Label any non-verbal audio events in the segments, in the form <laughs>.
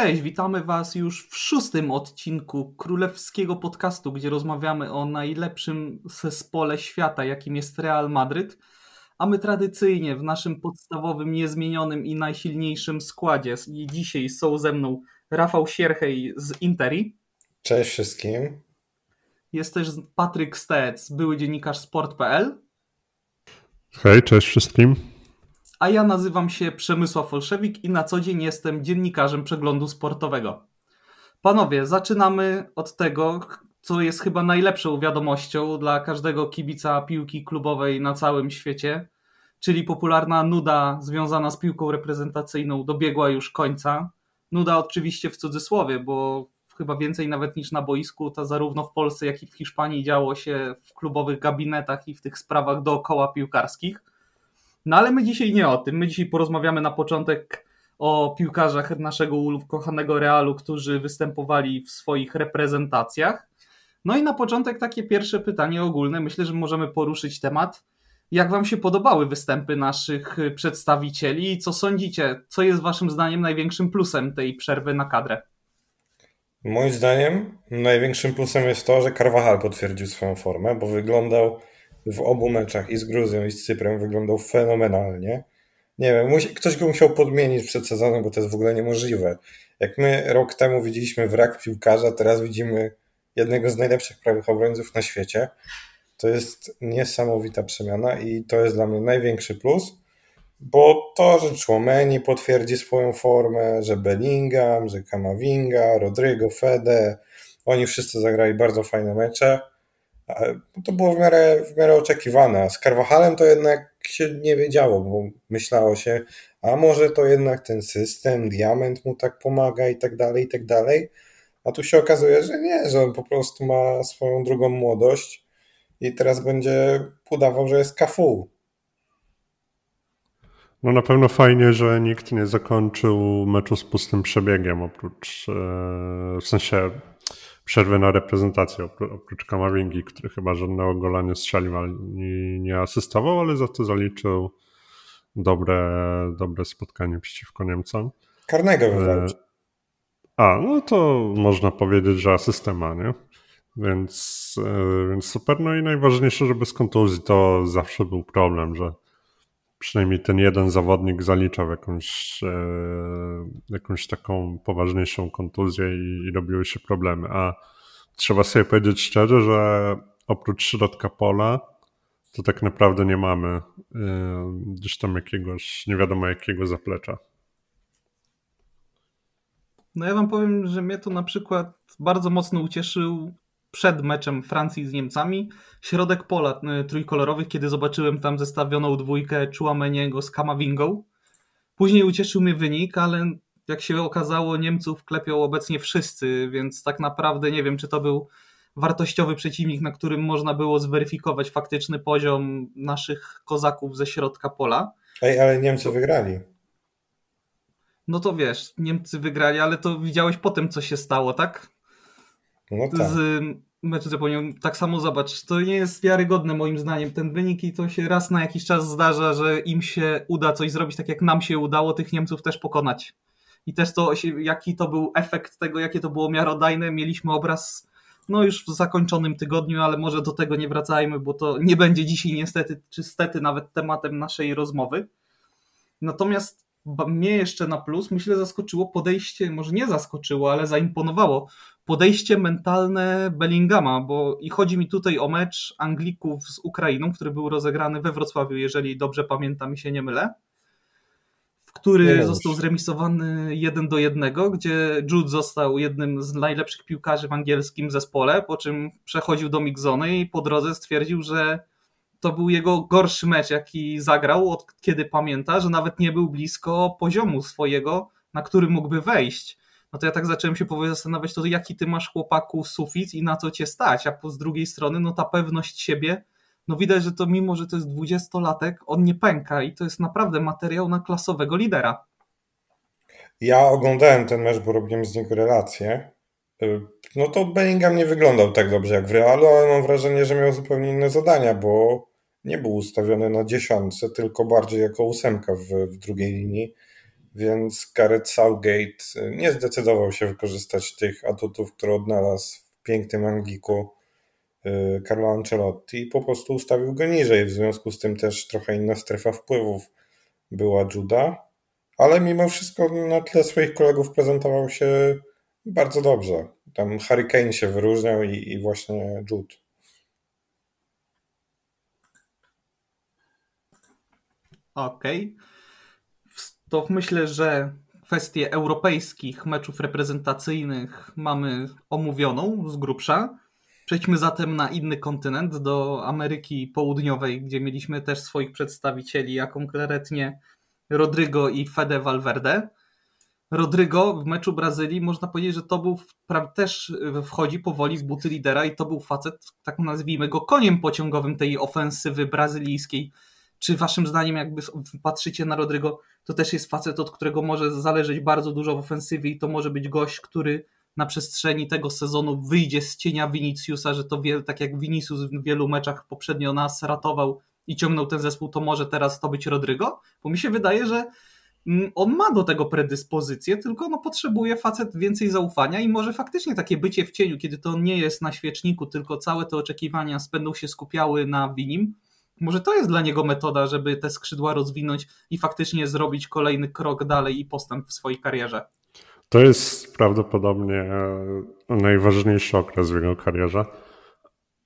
Cześć, witamy Was już w szóstym odcinku królewskiego podcastu, gdzie rozmawiamy o najlepszym zespole świata, jakim jest Real Madryt. A my tradycyjnie w naszym podstawowym, niezmienionym i najsilniejszym składzie. I dzisiaj są ze mną Rafał Sierchej z Interi. Cześć wszystkim. Jest też Patryk Stec, były dziennikarz sport.pl. Hej, cześć wszystkim a ja nazywam się Przemysław Olszewik i na co dzień jestem dziennikarzem przeglądu sportowego. Panowie, zaczynamy od tego, co jest chyba najlepszą wiadomością dla każdego kibica piłki klubowej na całym świecie, czyli popularna nuda związana z piłką reprezentacyjną dobiegła już końca. Nuda oczywiście w cudzysłowie, bo chyba więcej nawet niż na boisku, to zarówno w Polsce, jak i w Hiszpanii działo się w klubowych gabinetach i w tych sprawach dookoła piłkarskich. No ale my dzisiaj nie o tym. My dzisiaj porozmawiamy na początek o piłkarzach naszego kochanego Realu, którzy występowali w swoich reprezentacjach. No i na początek takie pierwsze pytanie ogólne. Myślę, że możemy poruszyć temat. Jak Wam się podobały występy naszych przedstawicieli i co sądzicie? Co jest Waszym zdaniem największym plusem tej przerwy na kadrę? Moim zdaniem największym plusem jest to, że Carvajal potwierdził swoją formę, bo wyglądał w obu meczach i z Gruzją i z Cyprem wyglądał fenomenalnie. Nie wiem, musi, ktoś go musiał podmienić przed sezonem, bo to jest w ogóle niemożliwe. Jak my rok temu widzieliśmy wrak piłkarza, teraz widzimy jednego z najlepszych prawych obrońców na świecie. To jest niesamowita przemiana i to jest dla mnie największy plus, bo to, że Chłomeni potwierdzi swoją formę, że Bellingham, że Kamavinga, Rodrigo, Fede, oni wszyscy zagrali bardzo fajne mecze to było w miarę, w miarę oczekiwane. Z Carvajalem to jednak się nie wiedziało, bo myślało się, a może to jednak ten system, diament mu tak pomaga i tak dalej, i tak dalej. A tu się okazuje, że nie, że on po prostu ma swoją drugą młodość i teraz będzie udawał, że jest kafu. No na pewno fajnie, że nikt nie zakończył meczu z pustym przebiegiem, oprócz e, w sensie przerwy na reprezentację, oprócz Kamavingi, który chyba żadnego gola nie strzelił ani nie asystował, ale za to zaliczył dobre, dobre spotkanie przeciwko Niemcom. Karnego wywalczył. E, a, no to można powiedzieć, że asystę ma, nie? Więc, e, więc super. No i najważniejsze, że bez kontuzji to zawsze był problem, że przynajmniej ten jeden zawodnik zaliczał jakąś, e, jakąś taką poważniejszą kontuzję i, i robiły się problemy. A trzeba sobie powiedzieć szczerze, że oprócz środka pola, to tak naprawdę nie mamy e, gdzieś tam jakiegoś, nie wiadomo jakiego zaplecza. No ja wam powiem, że mnie to na przykład bardzo mocno ucieszył przed meczem Francji z Niemcami środek pola y, trójkolorowych, kiedy zobaczyłem tam zestawioną dwójkę Chouameniego z Kamawingą. Później ucieszył mnie wynik, ale jak się okazało, Niemców klepią obecnie wszyscy, więc tak naprawdę nie wiem, czy to był wartościowy przeciwnik, na którym można było zweryfikować faktyczny poziom naszych kozaków ze środka pola. Ej, ale Niemcy wygrali. No to wiesz, Niemcy wygrali, ale to widziałeś potem, co się stało, tak? No tak. Z meczu z Japonią. Tak samo zobacz, to nie jest wiarygodne moim zdaniem ten wynik i to się raz na jakiś czas zdarza, że im się uda coś zrobić tak jak nam się udało, tych Niemców też pokonać. I też to, jaki to był efekt tego, jakie to było miarodajne, mieliśmy obraz no już w zakończonym tygodniu, ale może do tego nie wracajmy, bo to nie będzie dzisiaj niestety, czy stety nawet tematem naszej rozmowy. Natomiast mnie jeszcze na plus, myślę, zaskoczyło podejście, może nie zaskoczyło, ale zaimponowało podejście mentalne Bellingama, bo i chodzi mi tutaj o mecz Anglików z Ukrainą, który był rozegrany we Wrocławiu, jeżeli dobrze pamiętam i się nie mylę, w który nie został zremisowany 1 do 1, gdzie Jude został jednym z najlepszych piłkarzy w angielskim zespole, po czym przechodził do mixzony i po drodze stwierdził, że to był jego gorszy mecz, jaki zagrał, od kiedy pamięta, że nawet nie był blisko poziomu swojego, na który mógłby wejść. No to ja tak zacząłem się powoli zastanawiać, to jaki ty masz chłopaku sufit i na co cię stać, a z drugiej strony, no ta pewność siebie, no widać, że to mimo, że to jest dwudziestolatek, on nie pęka i to jest naprawdę materiał na klasowego lidera. Ja oglądałem ten mecz, bo robiłem z niego relacje. No to Bellingham nie wyglądał tak dobrze jak w Realu, ale mam wrażenie, że miał zupełnie inne zadania, bo nie był ustawiony na dziesiątce, tylko bardziej jako ósemka w, w drugiej linii. więc Gareth Southgate nie zdecydował się wykorzystać tych atutów, które odnalazł w pięknym Angliku y, Carlo Ancelotti i po prostu ustawił go niżej. W związku z tym też trochę inna strefa wpływów była Juda, ale mimo wszystko na tle swoich kolegów prezentował się bardzo dobrze. Tam Harry Kane się wyróżniał i, i właśnie Jude. Okej. Okay. To myślę, że kwestię europejskich meczów reprezentacyjnych mamy omówioną z grubsza. Przejdźmy zatem na inny kontynent, do Ameryki Południowej, gdzie mieliśmy też swoich przedstawicieli, a konkretnie Rodrigo i Fede Valverde. Rodrigo w meczu Brazylii można powiedzieć, że to był też wchodzi powoli w buty lidera i to był facet, tak nazwijmy go, koniem pociągowym tej ofensywy brazylijskiej. Czy waszym zdaniem, jakby patrzycie na Rodrigo, to też jest facet, od którego może zależeć bardzo dużo w ofensywie i to może być gość, który na przestrzeni tego sezonu wyjdzie z cienia Viniciusa, że to tak jak Vinicius w wielu meczach poprzednio nas ratował i ciągnął ten zespół, to może teraz to być Rodrigo? Bo mi się wydaje, że mm, on ma do tego predyspozycję, tylko no potrzebuje facet więcej zaufania i może faktycznie takie bycie w cieniu, kiedy to nie jest na świeczniku, tylko całe te oczekiwania będą się skupiały na Winim, może to jest dla niego metoda, żeby te skrzydła rozwinąć i faktycznie zrobić kolejny krok dalej i postęp w swojej karierze. To jest prawdopodobnie e, najważniejszy okres w jego karierze.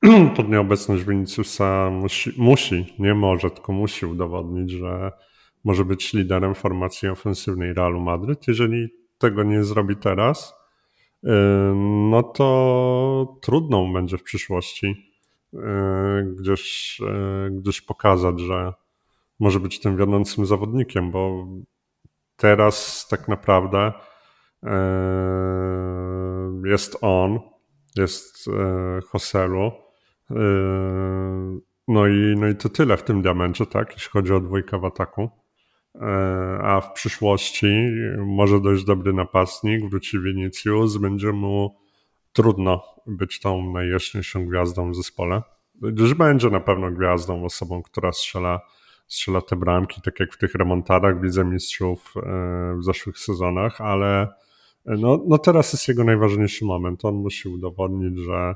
<clears throat> Pod nieobecność Viniciusa musi, musi, nie może, tylko musi udowodnić, że może być liderem formacji ofensywnej Realu Madryt. Jeżeli tego nie zrobi teraz, e, no to trudną będzie w przyszłości gdzieś, e, gdzieś pokazać, że może być tym wiodącym zawodnikiem, bo teraz tak naprawdę e, jest on, jest Hoselu. No i, no i to tyle w tym diamencie, tak, jeśli chodzi o dwójkę w ataku. A w przyszłości może dojść dobry napastnik, wróci Vinicius, będzie mu trudno być tą najjaśniejszą gwiazdą w zespole. Już będzie na pewno gwiazdą, osobą, która strzela, strzela te bramki, tak jak w tych remontadach widzę mistrzów e, w zeszłych sezonach, ale e, no, no teraz jest jego najważniejszy moment. On musi udowodnić, że,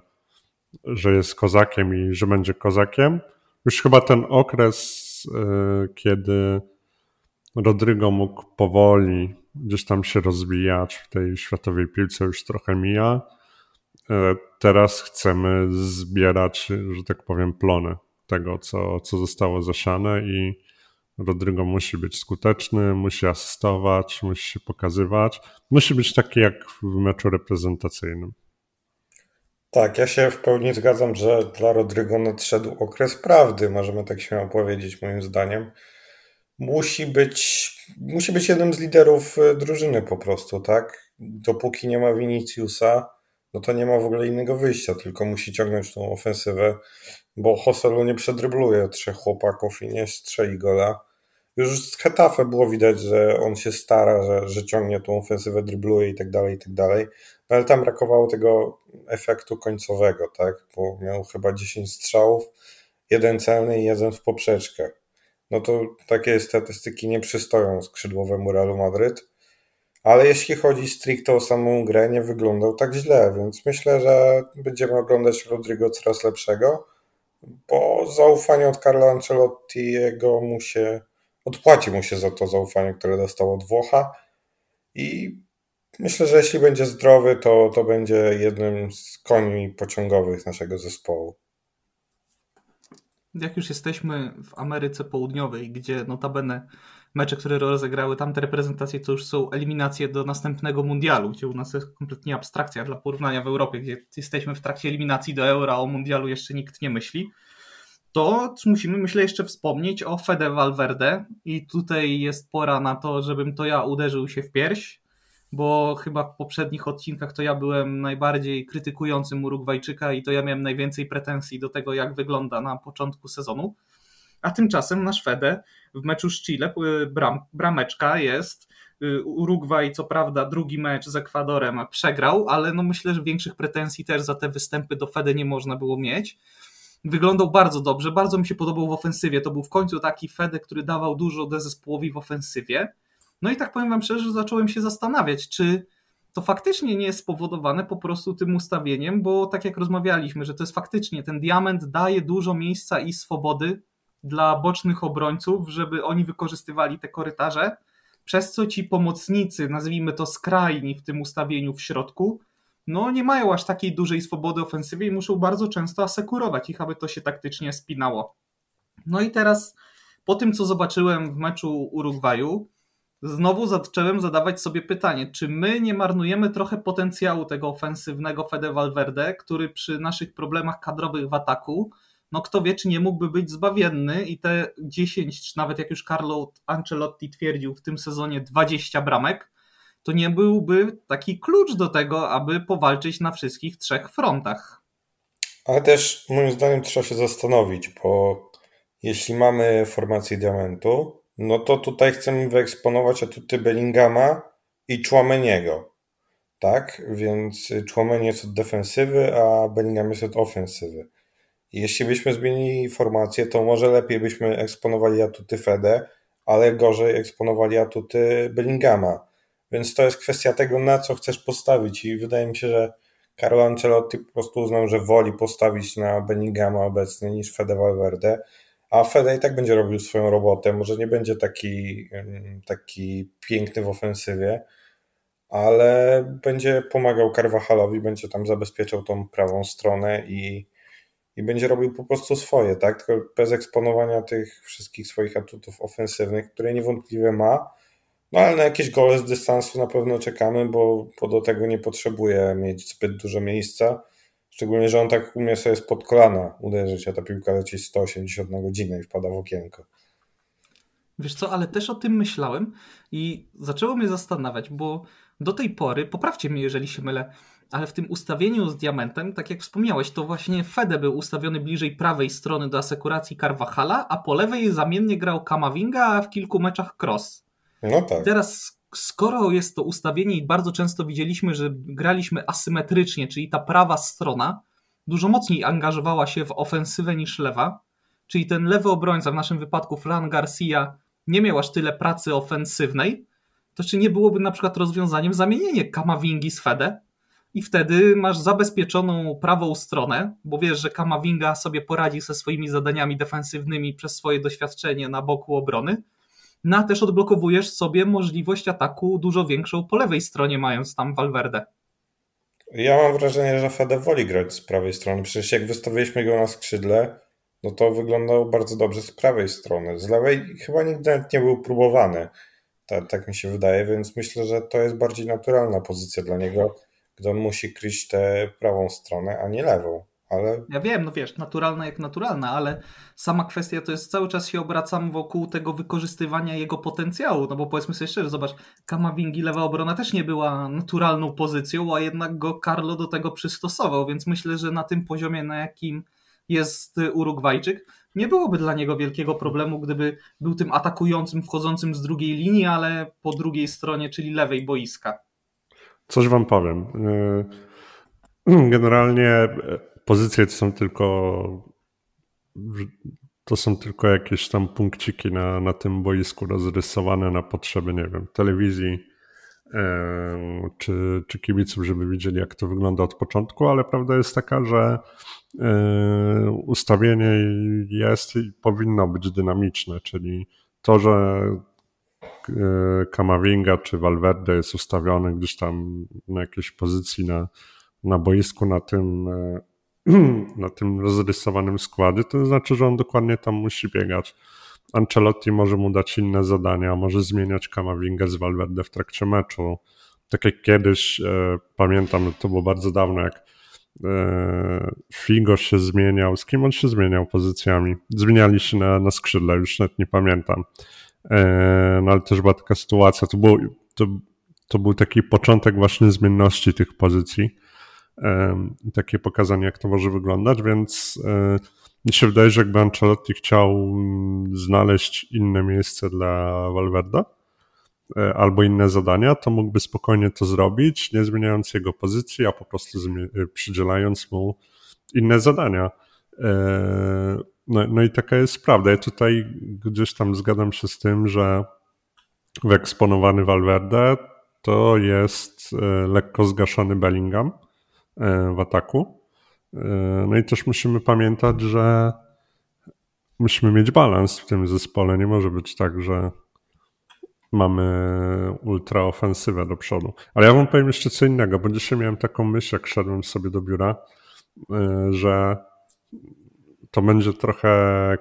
że jest kozakiem i że będzie kozakiem. Już chyba ten okres, e, kiedy Rodrygo mógł powoli gdzieś tam się rozwijać w tej światowej piłce, już trochę mija. E, teraz chcemy zbierać, że tak powiem, plony tego, co, co zostało zasiane i Rodrygo musi być skuteczny, musi asystować, musi się pokazywać. Musi być taki jak w meczu reprezentacyjnym. Tak, ja się w pełni zgadzam, że dla Rodrygo nadszedł okres prawdy, możemy tak śmiało powiedzieć, moim zdaniem. Musi być, musi być jednym z liderów e, drużyny po prostu, tak? Dopóki nie ma Viniciusa, no to nie ma w ogóle innego wyjścia, tylko musi ciągnąć tą ofensywę, bo Hoselu nie przedrybluje trzech chłopaków i nie strzeli gola. Już z Hetafe było widać, że on się stara, że, że ciągnie tą ofensywę, drybluje i tak dalej, i tak dalej. No ale tam brakowało tego efektu końcowego, tak? Bo miał chyba 10 strzałów, jeden celny i jeden w poprzeczkę. No to takie statystyki nie przystoją skrzydłowemu Realu Madryt ale jeśli chodzi stricte o samą grę, nie wyglądał tak źle, więc myślę, że będziemy oglądać Rodrigo coraz lepszego, bo zaufanie od Carlo Ancelottiego mu się, odpłaci mu się za to zaufanie, które dostał od Włocha i myślę, że jeśli będzie zdrowy, to, to będzie jednym z koni pociągowych naszego zespołu. Jak już jesteśmy w Ameryce Południowej, gdzie notabene mecze, które rozegrały tamte reprezentacje, to już są eliminacje do następnego mundialu, gdzie u nas jest kompletnie abstrakcja dla porównania w Europie, gdzie jesteśmy w trakcie eliminacji do euro, a o mundialu jeszcze nikt nie myśli. To musimy, myślę, jeszcze wspomnieć o Fede Valverde i tutaj jest pora na to, żebym to ja uderzył się w pierś, bo chyba w poprzednich odcinkach to ja byłem najbardziej krytykującym Urugwajczyka i to ja miałem najwięcej pretensji do tego, jak wygląda na początku sezonu. A tymczasem na Szwedę w meczu z Chile y, bram, brameczka jest. Y, Urugwaj, co prawda, drugi mecz z Ekwadorem przegrał, ale no myślę, że większych pretensji też za te występy do Fedy nie można było mieć. Wyglądał bardzo dobrze, bardzo mi się podobał w ofensywie. To był w końcu taki Fede, który dawał dużo zespołowi w ofensywie. No i tak powiem wam szczerze, że zacząłem się zastanawiać, czy to faktycznie nie jest spowodowane po prostu tym ustawieniem, bo tak jak rozmawialiśmy, że to jest faktycznie, ten diament daje dużo miejsca i swobody dla bocznych obrońców, żeby oni wykorzystywali te korytarze, przez co ci pomocnicy, nazwijmy to skrajni w tym ustawieniu w środku, no nie mają aż takiej dużej swobody ofensywy i muszą bardzo często asekurować ich, aby to się taktycznie spinało. No i teraz po tym, co zobaczyłem w meczu Urugwaju, znowu zacząłem zadawać sobie pytanie, czy my nie marnujemy trochę potencjału tego ofensywnego Fede Valverde, który przy naszych problemach kadrowych w ataku, no kto wie, czy nie mógłby być zbawienny i te 10, czy nawet jak już Carlo Ancelotti twierdził w tym sezonie 20 bramek, to nie byłby taki klucz do tego, aby powalczyć na wszystkich trzech frontach. Ale też moim zdaniem trzeba się zastanowić, bo jeśli mamy formację diamentu, no to tutaj chcemy wyeksponować atuty Bellingama i Chouameniego. Tak? Więc Chouameni jest od defensywy, a Bellingham jest od ofensywy. Jeśli byśmy zmienili formację, to może lepiej byśmy eksponowali atuty Fede, ale gorzej eksponowali atuty Bellingama. Więc to jest kwestia tego, na co chcesz postawić. I wydaje mi się, że Carlo Ancelotti po prostu uznał, że woli postawić na Bellingama obecnie niż Fede Valverde, a Fede i tak będzie robił swoją robotę, może nie będzie taki, taki piękny w ofensywie, ale będzie pomagał Carvajalowi, będzie tam zabezpieczał tą prawą stronę i, i będzie robił po prostu swoje, tak? Tylko bez eksponowania tych wszystkich swoich atutów ofensywnych, które niewątpliwie ma. No ale na jakieś gole z dystansu na pewno czekamy, bo, bo do tego nie potrzebuje mieć zbyt dużo miejsca. Szczególnie, że on tak umie sobie spod kolana uderzyć, a ta piłka leci 180 na godzinę i wpada w okienko. Wiesz co, ale też o tym myślałem i zaczęło mnie zastanawiać, bo do tej pory, poprawcie mnie jeżeli się mylę, ale w tym ustawieniu z diamentem, tak jak wspomniałeś, to właśnie Fede był ustawiony bliżej prawej strony do asekuracji Carvajala, a po lewej zamiennie grał Kamavinga, a w kilku meczach Cross. No tak. Teraz, skoro jest to ustawienie i bardzo często widzieliśmy, że graliśmy asymetrycznie, czyli ta prawa strona dużo mocniej angażowała się w ofensywę niż lewa, czyli ten lewy obrońca, w naszym wypadku Fran Garcia, nie miał aż tyle pracy ofensywnej, to czy nie byłoby na przykład rozwiązaniem zamienienie Kamawingi z Fede? I wtedy masz zabezpieczoną prawą stronę, bo wiesz, że Kamavinga sobie poradzi ze swoimi zadaniami defensywnymi przez swoje doświadczenie na boku obrony, no a też odblokowujesz sobie możliwość ataku dużo większą po lewej stronie, mając tam Valverde. Ja mam wrażenie, że Fede woli grać z prawej strony. Przecież jak wystawiliśmy go na skrzydle, no to wyglądał bardzo dobrze z prawej strony. Z lewej chyba nigdy nie był próbowany. Tak, tak mi się wydaje, więc myślę, że to jest bardziej naturalna pozycja dla niego, on musi kryć tę prawą stronę, a nie lewą ale... Ja wiem, no wiesz, naturalna jak naturalna, ale sama kwestia to jest cały czas się obracam wokół tego wykorzystywania jego potencjału, no bo powiedzmy sobie szczerze, zobacz, Kamavingi lewa obrona też nie była naturalną pozycją, a jednak go Carlo do tego przystosował, więc myślę, że na tym poziomie, na jakim jest Urugwajczyk, nie byłoby dla niego wielkiego problemu, gdyby był tym atakującym, wchodzącym z drugiej linii, ale po drugiej stronie, czyli lewej boiska. Coś wam powiem. Y, <clears throat> generalnie pozycje to są tylko to są tylko jakieś tam punkciki na, na tym boisku rozrysowane na potrzeby, nie wiem, telewizji e, czy, czy kibiców, żeby widzieli, jak to wygląda od początku, ale prawda jest taka, że e, ustawienie jest i powinno być dynamiczne, czyli to, że e, Kamavinga czy Valverde jest ustawiony gdzieś tam na jakiejś pozycji na, na boisku, na tym <clears throat> na tym rozrysowanym składzie, to znaczy, że on dokładnie tam musi biegać. Ancelotti może mu dać inne zadania, może zmieniać Kamavinga z Valverde w trakcie meczu. Tak jak kiedyś, e, pamiętam, to było bardzo dawno, jak e, Figo się zmieniał. Z kim on się zmieniał pozycjami? Zmieniali się na, na skrzydle, już nawet nie pamiętam. E, no ale też była taka sytuacja, to był, to, to był taki początek właśnie zmienności tych pozycji takie pokazanie, jak to może wyglądać, więc e, mi się wydaje, że jakby Ancelotti chciał mm, znaleźć inne miejsce dla Valverde e, albo inne zadania, to mógłby spokojnie to zrobić, nie zmieniając jego pozycji, a po prostu przydzielając mu inne zadania. No, no i taka jest prawda. Ja tutaj gdzieś tam zgadzam się z tym, że wyeksponowany Valverde, to jest e, lekko zgaszony Bellingham e, w ataku. E, no i też musimy pamiętać, że musimy mieć balans w tym zespole. Nie może być tak, że mamy ultra ofensywę do przodu. Ale ja wam powiem jeszcze co innego, bo dzisiaj miałem taką myśl, jak szedłem sobie do biura, że to będzie trochę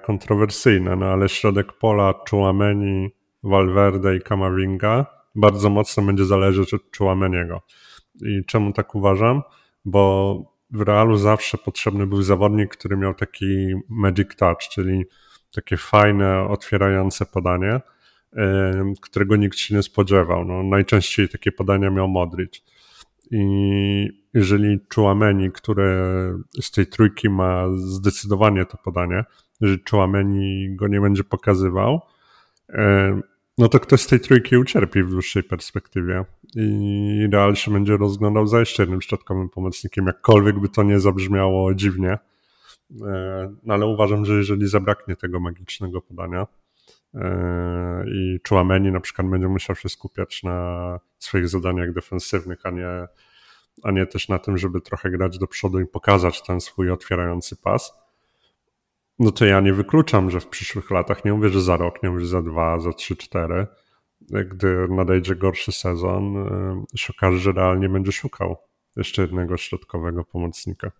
kontrowersyjne, no ale środek pola Chouameni, Valverde i Kamavinga bardzo mocno będzie zależeć od Chouameniego. I czemu tak uważam? Bo w Realu zawsze potrzebny był zawodnik, który miał taki magic touch, czyli takie fajne, otwierające podanie, którego nikt się nie spodziewał. No, najczęściej takie podania miał Modric. I jeżeli Chouameni, który z tej trójki ma zdecydowanie to podanie, jeżeli Chouameni go nie będzie pokazywał, no to ktoś z tej trójki ucierpi w dłuższej perspektywie i Real się będzie rozglądał za jeszcze jednym środkowym pomocnikiem, jakkolwiek by to nie zabrzmiało dziwnie. No ale uważam, że jeżeli zabraknie tego magicznego podania i Chouameni na przykład będzie musiał się skupiać na swoich zadaniach defensywnych, a nie a nie też na tym, żeby trochę grać do przodu i pokazać ten swój otwierający pas, no to ja nie wykluczam, że w przyszłych latach, nie mówię, że za rok, nie mówię, że za dwa, za trzy, cztery, gdy nadejdzie gorszy sezon, y, się okaże, że realnie będzie szukał jeszcze jednego środkowego pomocnika.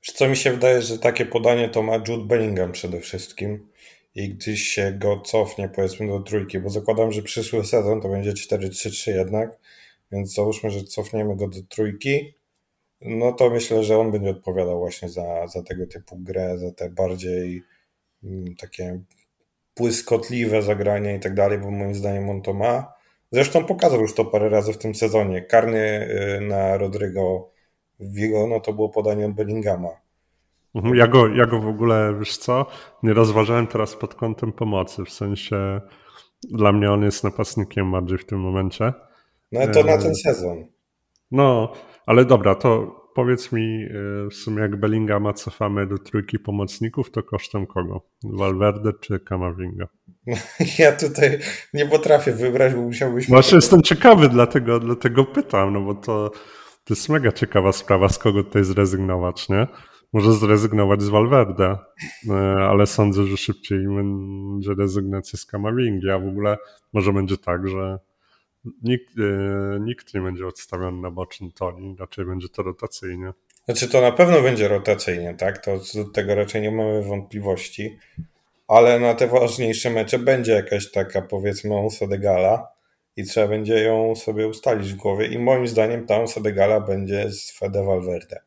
Co mi się wydaje, że takie podanie to ma Jude Bellingham przede wszystkim i gdy się go cofnie powiedzmy do trójki, bo zakładam, że przyszły <laughs> sezon to będzie 4-3-3 jednak, więc załóżmy, że cofniemy go do trójki, no to myślę, że on będzie odpowiadał właśnie za, za tego typu grę, za te bardziej mm, takie błyskotliwe zagrania i tak dalej, bo moim zdaniem on to ma. Zresztą pokazał już to parę razy w tym sezonie. Karny y, na Rodrigo Vigo, no to było podanie od Bellingama. Mhm, ja go, ja go w ogóle, wiesz co, nie rozważałem teraz pod kątem pomocy, w sensie dla mnie on jest napastnikiem bardziej w tym momencie. No to na ten sezon. No, ale dobra, to powiedz mi e, w sumie jak Bellingama cofamy do trójki pomocników, to kosztem kogo? Valverde czy Kamavinga? <laughs> Ja tutaj nie potrafię wybrać, bo musiałbyś... Właśnie jestem ciekawy, dlatego, dlatego pytam, no bo to, to jest mega ciekawa sprawa, z kogo tutaj zrezygnować, nie? Może zrezygnować z Valverde, e, ale sądzę, że szybciej będzie rezygnacja z Kamavingi, a w ogóle może będzie tak, że nikt, e, nikt nie będzie odstawiony na boczny tor raczej będzie to rotacyjnie. Znaczy to na pewno będzie rotacyjnie, tak? To do tego raczej nie mamy wątpliwości, ale na te ważniejsze mecze będzie jakaś taka powiedzmy onsa i trzeba będzie ją sobie ustalić w głowie i moim zdaniem ta onsa będzie z Fede Valverde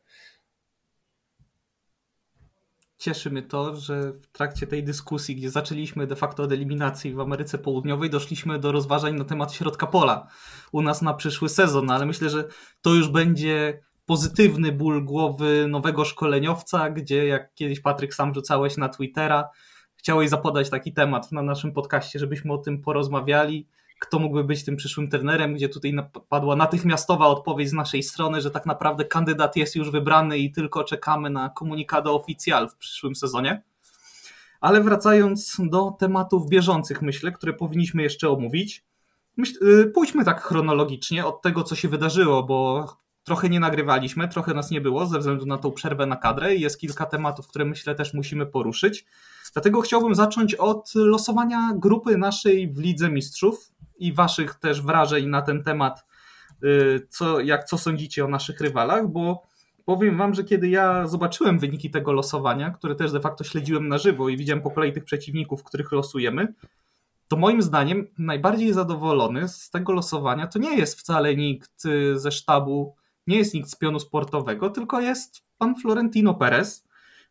cieszy mnie to, że w trakcie tej dyskusji, gdzie zaczęliśmy de facto od eliminacji w Ameryce Południowej, doszliśmy do rozważań na temat środka pola u nas na przyszły sezon, ale myślę, że to już będzie pozytywny ból głowy nowego szkoleniowca, gdzie jak kiedyś Patryk sam rzucałeś na Twittera, chciałeś zapodać taki temat na naszym podcaście, żebyśmy o tym porozmawiali kto mógłby być tym przyszłym trenerem, gdzie tutaj padła natychmiastowa odpowiedź z naszej strony, że tak naprawdę kandydat jest już wybrany i tylko czekamy na komunikado oficjal w przyszłym sezonie. Ale wracając do tematów bieżących, myślę, które powinniśmy jeszcze omówić, myśl, y, pójdźmy tak chronologicznie od tego, co się wydarzyło, bo trochę nie nagrywaliśmy, trochę nas nie było ze względu na tą przerwę na kadrę i jest kilka tematów, które myślę też musimy poruszyć. Dlatego chciałbym zacząć od losowania grupy naszej w Lidze Mistrzów i waszych też wrażeń na ten temat, y, co, jak, co sądzicie o naszych rywalach, bo powiem wam, że kiedy ja zobaczyłem wyniki tego losowania, które też de facto śledziłem na żywo i widziałem po kolei tych przeciwników, których losujemy, to moim zdaniem najbardziej zadowolony z tego losowania to nie jest wcale nikt y, ze sztabu, nie jest nikt z pionu sportowego, tylko jest pan Florentino Perez,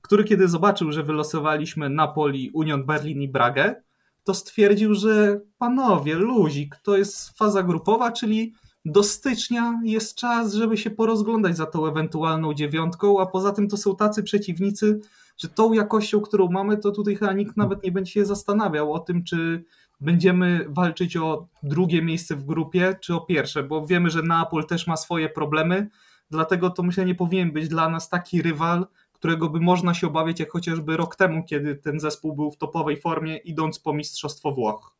który kiedy zobaczył, że wylosowaliśmy Napoli, Union Berlin i Bragę, to stwierdził, że panowie, luzik, to jest faza grupowa, czyli do stycznia jest czas, żeby się porozglądać za tą ewentualną dziewiątką, a poza tym to są tacy przeciwnicy, że tą jakością, którą mamy, to tutaj chyba nikt nawet nie będzie się zastanawiał o tym, czy będziemy walczyć o drugie miejsce w grupie, czy o pierwsze, bo wiemy, że Neapol też ma swoje problemy, dlatego to myślę nie powinien być dla nas taki rywal, którego by można się obawiać jak chociażby rok temu, kiedy ten zespół był w topowej formie, idąc po Mistrzostwo Włoch.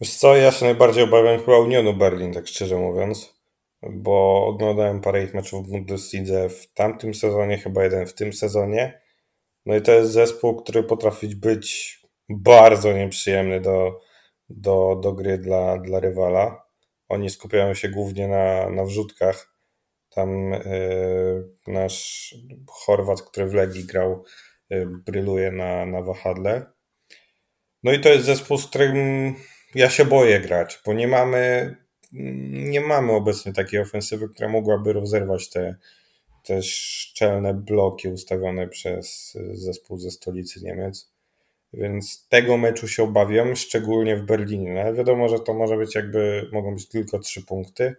Wiesz co, ja się najbardziej obawiam chyba Unionu Berlin, tak szczerze mówiąc, bo oglądałem parę ich meczów w Bundeslidze w tamtym sezonie, chyba jeden w tym sezonie. No i to jest zespół, który potrafi być bardzo nieprzyjemny do, do, do gry dla, dla rywala. Oni skupiają się głównie na, na wrzutkach. Tam yy, nasz Chorwat, który w Legii grał, yy, bryluje na, na wahadle. No i to jest zespół, z którym ja się boję grać, bo nie mamy, nie mamy obecnie takiej ofensywy, która mogłaby rozerwać te, te szczelne bloki ustawione przez zespół ze stolicy Niemiec. Więc tego meczu się obawiam, szczególnie w Berlinie. No, wiadomo, że to może być jakby, mogą być tylko trzy punkty.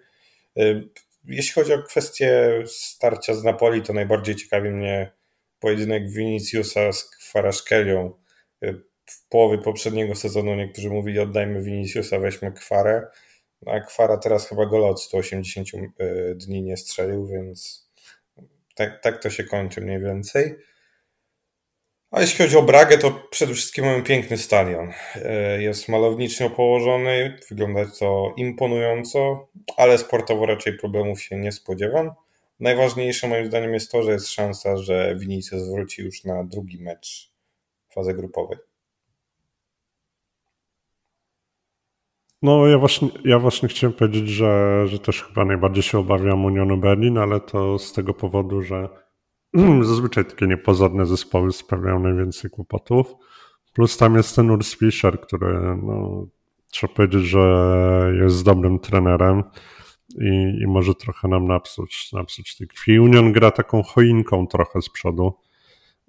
Jeśli chodzi o kwestię starcia z Napoli, to najbardziej ciekawi mnie pojedynek Viniciusa z Kwaraszkelią. W połowie poprzedniego sezonu niektórzy mówili oddajmy Viniciusa, weźmy Kwarę. No, a Kwara teraz chyba gola od 180 y, dni nie strzelił, więc tak, tak to się kończy mniej więcej. A jeśli chodzi o Bragę, to przede wszystkim mamy piękny stadion. E, jest malownicznie położony, wygląda to imponująco, ale sportowo raczej problemów się nie spodziewam. Najważniejsze moim zdaniem jest to, że jest szansa, że Vinicius wróci już na drugi mecz fazy grupowej. No ja właśnie, ja właśnie chciałem powiedzieć, że, że też chyba najbardziej się obawiam Unionu Berlin, ale to z tego powodu, że zazwyczaj takie niepozorne zespoły sprawiają najwięcej kłopotów. Plus tam jest ten Urs Fischer, który no, trzeba powiedzieć, że jest dobrym trenerem i, i może trochę nam napsuć, napsuć tej krwi. Union gra taką choinką trochę z przodu,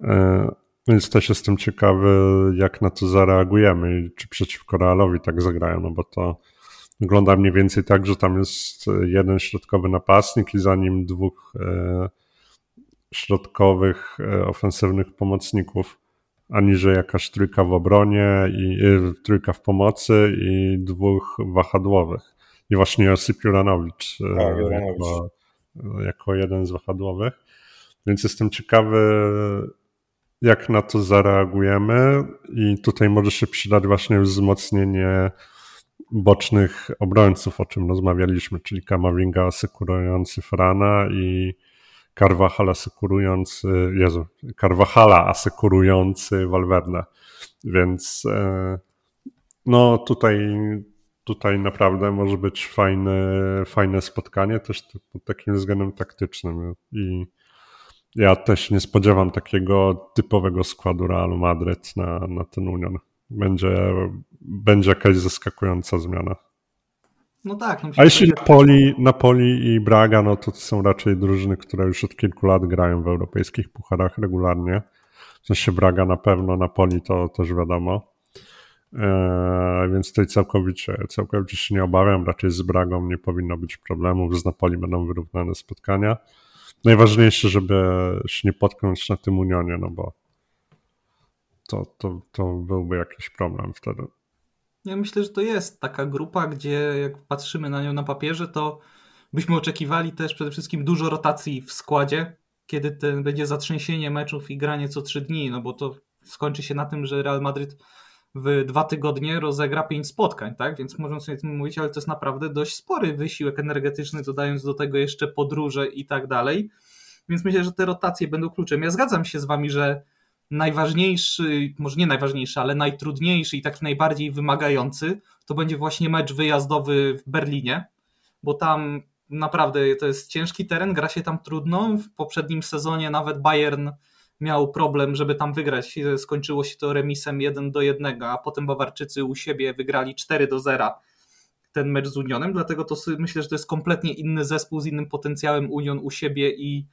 e, więc też jestem ciekawy, jak na to zareagujemy i czy przeciwko Realowi tak zagrają, no bo to wygląda mniej więcej tak, że tam jest jeden środkowy napastnik i za nim dwóch e, środkowych, e, ofensywnych pomocników, aniżeli jakaś trójka w obronie i y, trójka w pomocy i dwóch wahadłowych. I właśnie Josip Juranowicz e, tak, jako, jako jeden z wahadłowych. Więc jestem ciekawy, jak na to zareagujemy i tutaj może się przydać właśnie wzmocnienie bocznych obrońców, o czym rozmawialiśmy, czyli Kamavinga asekurujący Frana i Carvajal asekurujący, Jezu, Carvajala asekurujący Valverde. Więc e, no tutaj, tutaj naprawdę może być fajne, fajne spotkanie też pod takim względem taktycznym i ja też nie spodziewam takiego typowego składu Realu Madryt na, na ten Union. Będzie, będzie jakaś zaskakująca zmiana. No tak. No A jeśli Napoli, Napoli i Braga, no to są raczej drużyny, które już od kilku lat grają w europejskich pucharach regularnie. W sensie Braga na pewno, Napoli to też wiadomo. Eee, więc tutaj całkowicie, całkowicie się nie obawiam. Raczej z Bragą nie powinno być problemów. Z Napoli będą wyrównane spotkania. Najważniejsze, żeby się nie potknąć na tym Unionie, no bo to, to, to byłby jakiś problem wtedy. Ja myślę, że to jest taka grupa, gdzie jak patrzymy na nią na papierze, to byśmy oczekiwali też przede wszystkim dużo rotacji w składzie, kiedy ten będzie zatrzęsienie meczów i granie co trzy dni, no bo to skończy się na tym, że Real Madryt w dwa tygodnie rozegra pięć spotkań, tak? Więc możemy sobie tym mówić, ale to jest naprawdę dość spory wysiłek energetyczny, dodając do tego jeszcze podróże i tak dalej. Więc myślę, że te rotacje będą kluczem. Ja zgadzam się z wami, że najważniejszy, może nie najważniejszy, ale najtrudniejszy i taki najbardziej wymagający to będzie właśnie mecz wyjazdowy w Berlinie, bo tam naprawdę to jest ciężki teren, gra się tam trudno. W poprzednim sezonie nawet Bayern miał problem, żeby tam wygrać. Skończyło się to remisem 1 do 1, a potem Bawarczycy u siebie wygrali 4 do 0 ten mecz z Unionem, dlatego to myślę, że to jest kompletnie inny zespół z innym potencjałem Union u siebie i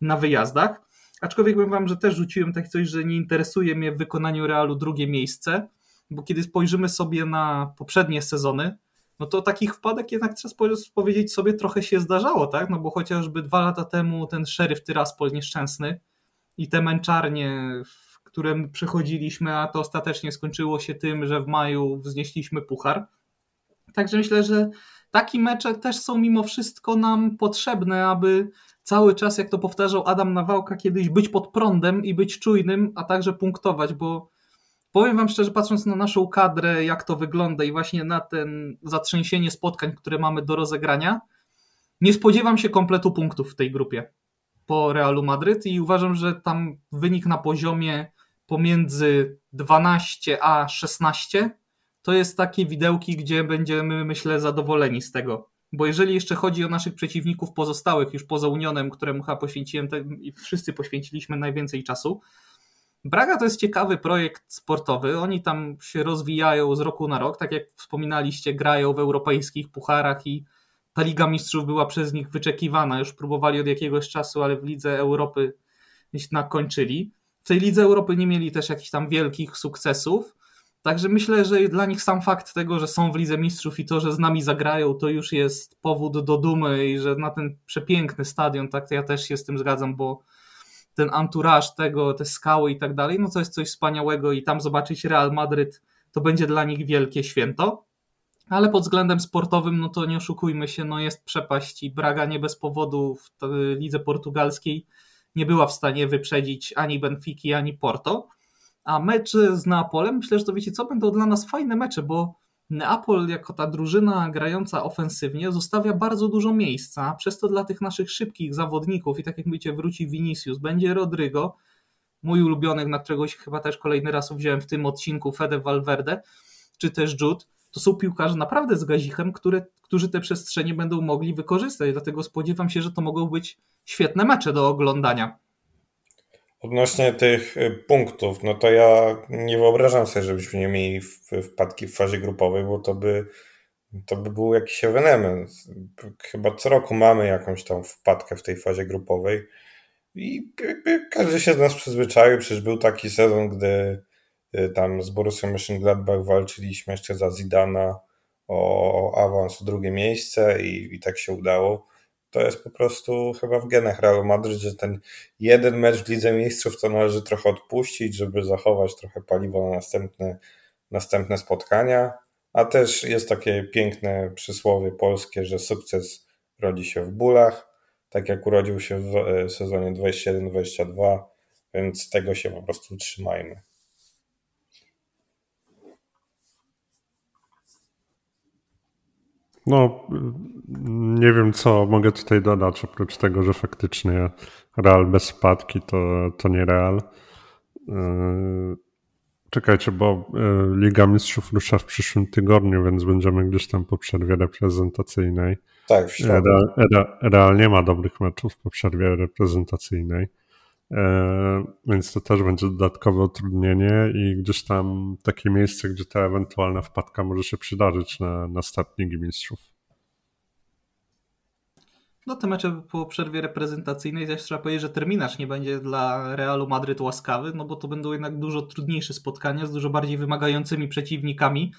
na wyjazdach. Aczkolwiek powiem wam, że też rzuciłem tak coś, że nie interesuje mnie w wykonaniu Realu drugie miejsce, bo kiedy spojrzymy sobie na poprzednie sezony, no to takich wpadek jednak trzeba powiedzieć sobie trochę się zdarzało, tak? No bo chociażby dwa lata temu ten szeryf Tyraspol nieszczęsny i te męczarnie, w którym przechodziliśmy, a to ostatecznie skończyło się tym, że w maju wznieśliśmy puchar. Także myślę, że takie mecze też są mimo wszystko nam potrzebne, aby cały czas, jak to powtarzał Adam Nawałka kiedyś, być pod prądem i być czujnym, a także punktować, bo powiem wam szczerze, patrząc na naszą kadrę, jak to wygląda i właśnie na ten zatrzęsienie spotkań, które mamy do rozegrania, nie spodziewam się kompletu punktów w tej grupie po Realu Madryt i uważam, że tam wynik na poziomie pomiędzy 12 a 16 to jest takie widełki, gdzie będziemy, myślę, zadowoleni z tego. Bo jeżeli jeszcze chodzi o naszych przeciwników pozostałych, już poza Unionem, któremu chyba poświęciłem i wszyscy poświęciliśmy najwięcej czasu, Braga to jest ciekawy projekt sportowy. Oni tam się rozwijają z roku na rok. Tak jak wspominaliście, grają w europejskich pucharach i ta Liga Mistrzów była przez nich wyczekiwana. Już próbowali od jakiegoś czasu, ale w Lidze Europy nakończyli. W tej Lidze Europy nie mieli też jakichś tam wielkich sukcesów. Także myślę, że dla nich sam fakt tego, że są w Lidze Mistrzów i to, że z nami zagrają, to już jest powód do dumy i że na ten przepiękny stadion, tak, ja też się z tym zgadzam, bo ten entourage tego, te skały i tak dalej, no to jest coś wspaniałego i tam zobaczyć Real Madryt to będzie dla nich wielkie święto. Ale pod względem sportowym, no to nie oszukujmy się, no jest przepaść i Braga nie bez powodu w lidze portugalskiej nie była w stanie wyprzedzić ani Benfiki, ani Porto. A mecze z Neapolem, myślę, że to wiecie co, będą dla nas fajne mecze, bo Neapol jako ta drużyna grająca ofensywnie zostawia bardzo dużo miejsca, przez to dla tych naszych szybkich zawodników i tak jak mówicie, wróci Vinicius, będzie Rodrygo, mój ulubiony, na którego się chyba też kolejny raz wziąłem w tym odcinku, Fede Valverde, czy też Jude, to są piłkarze naprawdę z gazichem, które, którzy te przestrzenie będą mogli wykorzystać, dlatego spodziewam się, że to mogą być świetne mecze do oglądania. Odnośnie tych y, punktów, no to ja nie wyobrażam sobie, żebyśmy nie mieli wpadki w fazie grupowej, bo to by, to by był jakiś ewenement. Chyba co roku mamy jakąś tam wpadkę w tej fazie grupowej i każdy się z nas przyzwyczaił. Przecież był taki sezon, gdy y, tam z Borussią Mönchengladbach walczyliśmy jeszcze za Zidana o awans w drugie miejsce i, i tak się udało to jest po prostu chyba w genach Realu Madryt, że ten jeden mecz w Lidze Mistrzów to należy trochę odpuścić, żeby zachować trochę paliwo na następne, następne spotkania. A też jest takie piękne przysłowie polskie, że sukces rodzi się w bólach, tak jak urodził się w e, sezonie 21-22, więc tego się po prostu trzymajmy. No, nie wiem, co mogę tutaj dodać, oprócz tego, że faktycznie Real bez spadki to, to nie Real. Yy, czekajcie, bo yy, Liga Mistrzów rusza w przyszłym tygodniu, więc będziemy gdzieś tam po przerwie reprezentacyjnej. Tak. Real, Real nie ma dobrych meczów po przerwie reprezentacyjnej. E, więc to też będzie dodatkowe utrudnienie i gdzieś tam takie miejsce, gdzie ta ewentualna wpadka może się przydarzyć na, na start Ligi Mistrzów. No te mecze po przerwie reprezentacyjnej też trzeba powiedzieć, że terminarz nie będzie dla Realu Madryt łaskawy, no bo to będą jednak dużo trudniejsze spotkania z dużo bardziej wymagającymi przeciwnikami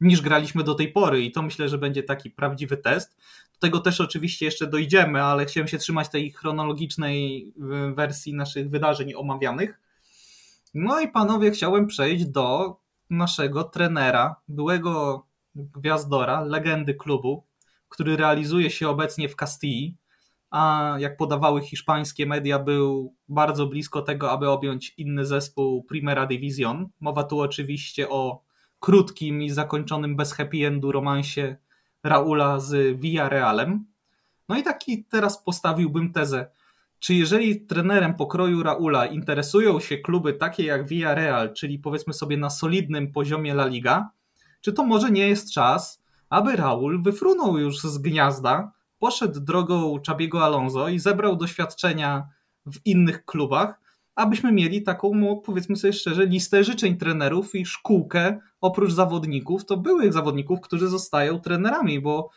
niż graliśmy do tej pory i to myślę, że będzie taki prawdziwy test. Do tego też oczywiście jeszcze dojdziemy, ale chciałem się trzymać tej chronologicznej y, wersji naszych wydarzeń omawianych. No i panowie, chciałem przejść do naszego trenera, byłego gwiazdora, legendy klubu, który realizuje się obecnie w Castilla, a jak podawały hiszpańskie media, był bardzo blisko tego, aby objąć inny zespół Primera Division. Mowa tu oczywiście o krótkim i zakończonym bez happy endu romansie Raula z Villarrealem. No i taki teraz postawiłbym tezę. Czy jeżeli trenerem pokroju Raula interesują się kluby takie jak Villarreal, czyli powiedzmy sobie na solidnym poziomie La Liga, czy to może nie jest czas, aby Raul wyfrunął już z gniazda, poszedł drogą Czabiego Alonso i zebrał doświadczenia w innych klubach, abyśmy mieli taką, powiedzmy sobie szczerze, listę życzeń trenerów i szkółkę oprócz zawodników, to byłych zawodników, którzy zostają trenerami, bo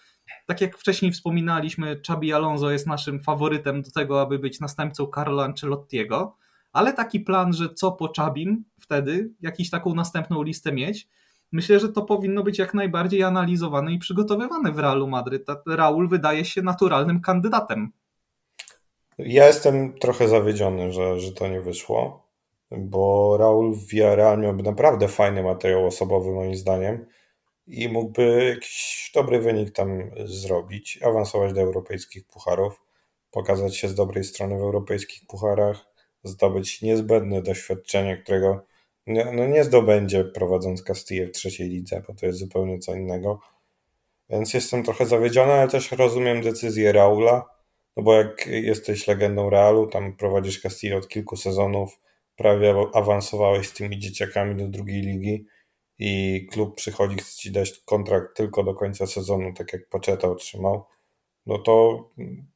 tak jak wcześniej wspominaliśmy, Chabi Alonso jest naszym faworytem do tego, aby być następcą Carlo Ancelottiego, ale taki plan, że co po Chabim wtedy, jakiś taką następną listę mieć, myślę, że to powinno być jak najbardziej analizowane i przygotowywane w Realu Madryt. Raul wydaje się naturalnym kandydatem. Ja jestem trochę zawiedziony, że, że to nie wyszło, bo Raul Villarreal miałby naprawdę fajny materiał osobowy moim zdaniem i mógłby jakiś dobry wynik tam zrobić, awansować do europejskich pucharów, pokazać się z dobrej strony w europejskich pucharach, zdobyć niezbędne doświadczenie, którego nie, no nie zdobędzie prowadząc Castilla w trzeciej lidze, bo to jest zupełnie co innego. Więc jestem trochę zawiedziony, ale też rozumiem decyzję Raula, no bo jak jesteś legendą Realu, tam prowadzisz Castilla od kilku sezonów, prawie awansowałeś z tymi dzieciakami do drugiej ligi i klub przychodzi chce ci dać kontrakt tylko do końca sezonu, tak jak Poczeta otrzymał, no to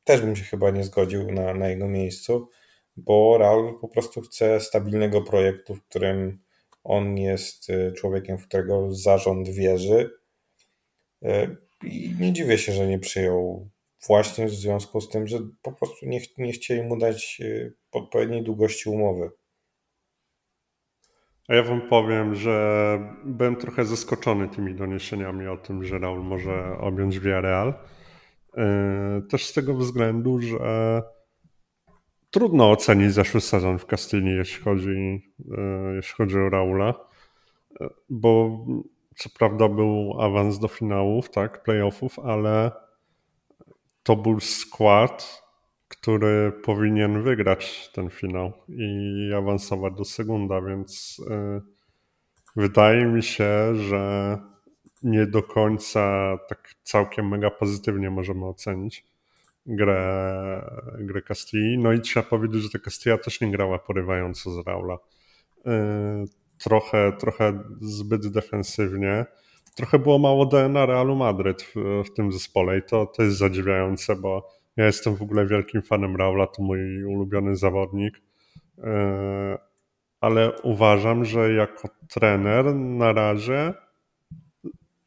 też bym się chyba nie zgodził na, na jego miejscu, bo Raul po prostu chce stabilnego projektu, w którym on jest y, człowiekiem, w którego zarząd wierzy. Y, I nie dziwię się, że nie przyjął właśnie w związku z tym, że po prostu nie, nie chcieli mu dać y, odpowiedniej długości umowy. A ja wam powiem, że byłem trochę zaskoczony tymi doniesieniami o tym, że Raul może objąć Villarreal. E, też z tego względu, że trudno ocenić zeszły sezon w Kastylii, jeśli chodzi, e, jeśli chodzi o Raula, bo co prawda był awans do finałów, tak, playoffów, ale to był skład, który powinien wygrać ten finał i awansować do segunda, więc wydaje mi się, że nie do końca tak całkiem mega pozytywnie możemy ocenić grę, grę Castilli. No i trzeba powiedzieć, że ta Castilla też nie grała porywająco z Raula. Y, trochę, trochę zbyt defensywnie. Trochę było mało DNA Realu Madryt w, w tym zespole i to, to jest zadziwiające, bo ja jestem w ogóle wielkim fanem Raula, to mój ulubiony zawodnik. Y, ale uważam, że jako trener na razie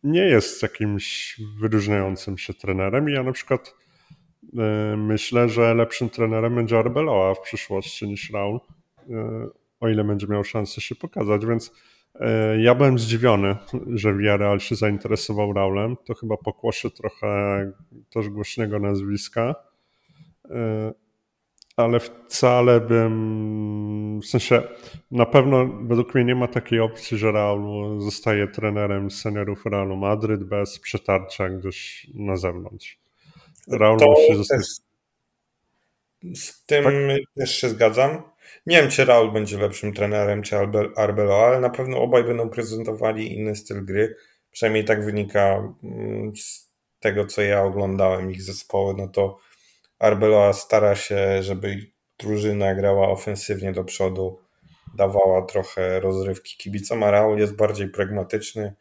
nie jest jakimś wyróżniającym się trenerem. I ja na przykład e, myślę, że lepszym trenerem będzie Arbeloa w przyszłości niż Raul, e, o ile będzie miał szansę się pokazać, więc e, ja byłem zdziwiony, że Villarreal się zainteresował Raulem. To chyba pokłosie trochę też głośnego nazwiska ale wcale bym, w sensie na pewno według mnie nie ma takiej opcji, że Real zostaje trenerem seniorów Realu Madryt bez przetarcia gdzieś na zewnątrz. Raul musi zostać... Z tym tak? też się zgadzam. Nie wiem, czy Raul będzie lepszym trenerem, czy Arbelo, ale na pewno obaj będą prezentowali inny styl gry. Przynajmniej tak wynika mm, z tego, co ja oglądałem ich zespoły, no to Arbeloa stara się, żeby drużyna grała ofensywnie do przodu, dawała trochę rozrywki kibicom, a Raul jest bardziej pragmatyczny,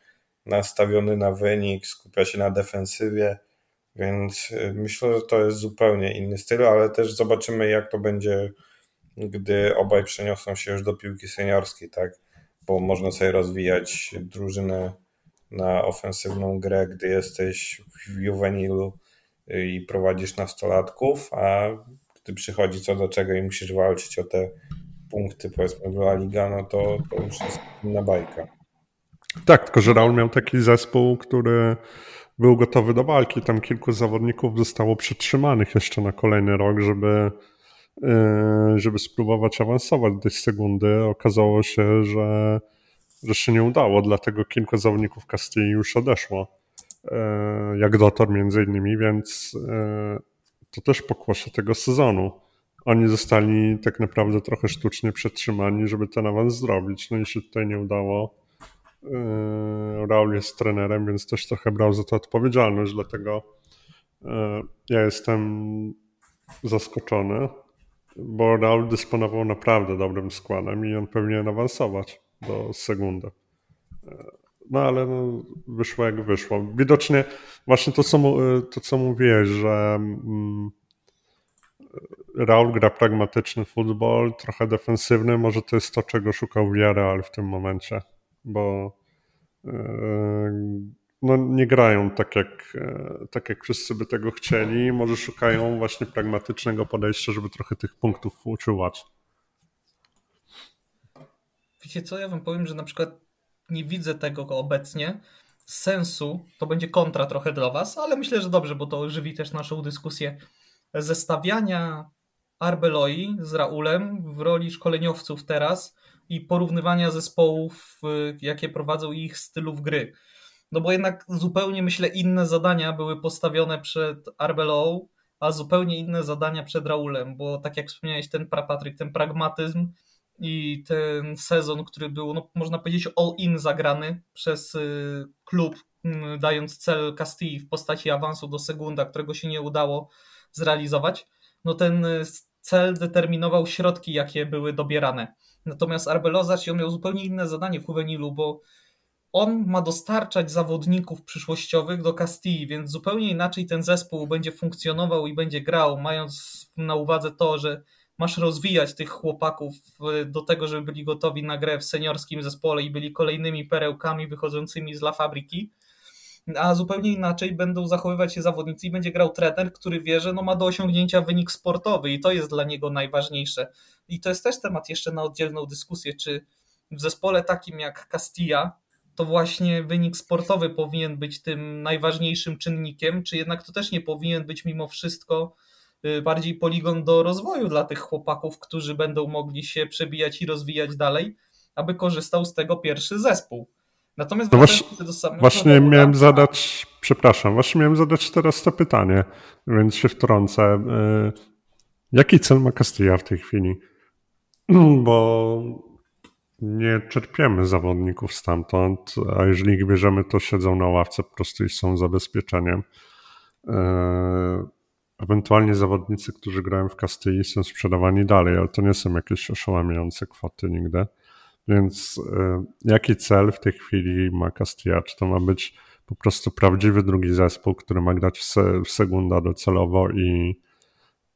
nastawiony na wynik, skupia się na defensywie, więc y, myślę, że to jest zupełnie inny styl, ale też zobaczymy jak to będzie, gdy obaj przeniosą się już do piłki seniorskiej, tak? Bo można sobie rozwijać drużynę na ofensywną grę, gdy jesteś w juvenilu i prowadzisz nastolatków, a gdy przychodzi co do czego i musisz walczyć o te punkty, powiedzmy, La Liga, no to, to już jest inna bajka. Tak, tylko że Raul miał taki zespół, który był gotowy do walki. Tam kilku zawodników zostało przytrzymanych jeszcze na kolejny rok, żeby, żeby spróbować awansować do tej sekundy. Okazało się, że, że się nie udało, dlatego kilku zawodników Castilli już odeszło. E, jak Dotor między innymi, więc e, to też pokłosie tego sezonu. Oni zostali tak naprawdę trochę sztucznie przetrzymani, żeby ten awans zrobić. No i się tutaj nie udało. Raul jest trenerem, więc też trochę brał za to odpowiedzialność, dlatego ja jestem zaskoczony, bo Raul dysponował naprawdę dobrym składem i on powinien awansować do sekundy. No ale no, wyszło jak wyszło. Widocznie właśnie to, co, to, co mówiłeś, że mm, Raul gra pragmatyczny futbol, trochę defensywny. Może to jest to, czego szukał Villarreal w tym momencie, bo yy, no, nie grają tak jak, yy, tak, jak wszyscy by tego chcieli. Może szukają właśnie pragmatycznego podejścia, żeby trochę tych punktów uczuwać. Wiecie co, ja wam powiem, że na przykład nie widzę tego obecnie. Sensu to będzie kontra trochę dla Was, ale myślę, że dobrze, bo to żywi też naszą dyskusję. Zestawiania Arbeloi z Raulem w roli szkoleniowców teraz i porównywania zespołów, jakie prowadzą ich stylów gry. No bo jednak zupełnie myślę inne zadania były postawione przed Arbeloą, a zupełnie inne zadania przed Raulem, bo tak jak wspomniałeś, ten Patryk, ten pragmatyzm i ten sezon, który był, no, można powiedzieć, all-in zagrany przez y, klub, mm, dając cel Castilli w postaci awansu do Segunda, którego się nie udało zrealizować, no ten y, cel determinował środki, jakie były dobierane. Natomiast Arbelozacz on miał zupełnie inne zadanie w Juvenilu, bo on ma dostarczać zawodników przyszłościowych do Castilli, więc zupełnie inaczej ten zespół będzie funkcjonował i będzie grał, mając na uwadze to, że masz rozwijać tych chłopaków do tego, żeby byli gotowi na grę w seniorskim zespole i byli kolejnymi perełkami wychodzącymi z La Fabryki, a zupełnie inaczej będą zachowywać się zawodnicy i będzie grał trener, który wie, że no ma do osiągnięcia wynik sportowy i to jest dla niego najważniejsze. I to jest też temat jeszcze na oddzielną dyskusję, czy w zespole takim jak Castilla to właśnie wynik sportowy powinien być tym najważniejszym czynnikiem, czy jednak to też nie powinien być mimo wszystko y, bardziej poligon do rozwoju dla tych chłopaków, którzy będą mogli się przebijać i rozwijać dalej, aby korzystał z tego pierwszy zespół. Natomiast no właśnie, właśnie miałem zadać, przepraszam, właśnie miałem zadać teraz to pytanie, więc się wtrącę. Y, jaki cel ma Castilla w tej chwili? <clears throat> Bo nie czerpiemy zawodników stamtąd, a jeżeli ich bierzemy, to siedzą na ławce po prostu i są zabezpieczeniem. E, ewentualnie zawodnicy, którzy grają w Castilla są sprzedawani dalej, ale to nie są jakieś oszałamiające kwoty nigdy. Więc e, jaki cel w tej chwili ma Castilla? Czy to ma być po prostu prawdziwy drugi zespół, który ma grać w, se, w segunda docelowo i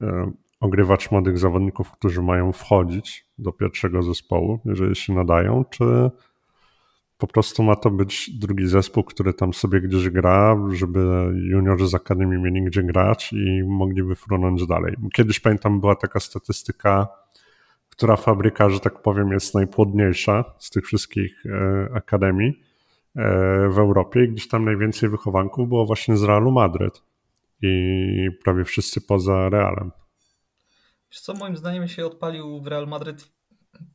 e, ogrywać młodych zawodników, którzy mają wchodzić do pierwszego zespołu, jeżeli się nadają, czy po prostu ma to być drugi zespół, który tam sobie gdzieś gra, żeby juniorzy z Akademii mieli gdzie grać i mogli wyfrunąć dalej. Kiedyś pamiętam była taka statystyka, która fabryka, że tak powiem, jest najpłodniejsza z tych wszystkich e, akademii e, w Europie i gdzieś tam najwięcej wychowanków było właśnie z Realu Madryt i prawie wszyscy poza Realem. Wiesz co, moim zdaniem się odpalił w Real Madryt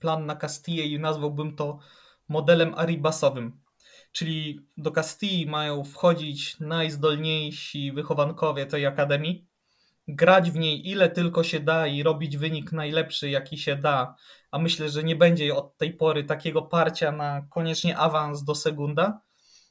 plan na Castille i nazwałbym to modelem Aribasowym. Czyli do Castilli mają wchodzić najzdolniejsi wychowankowie tej akademii, grać w niej ile tylko się da i robić wynik najlepszy, jaki się da. A myślę, że nie będzie od tej pory takiego parcia na koniecznie awans do Segunda.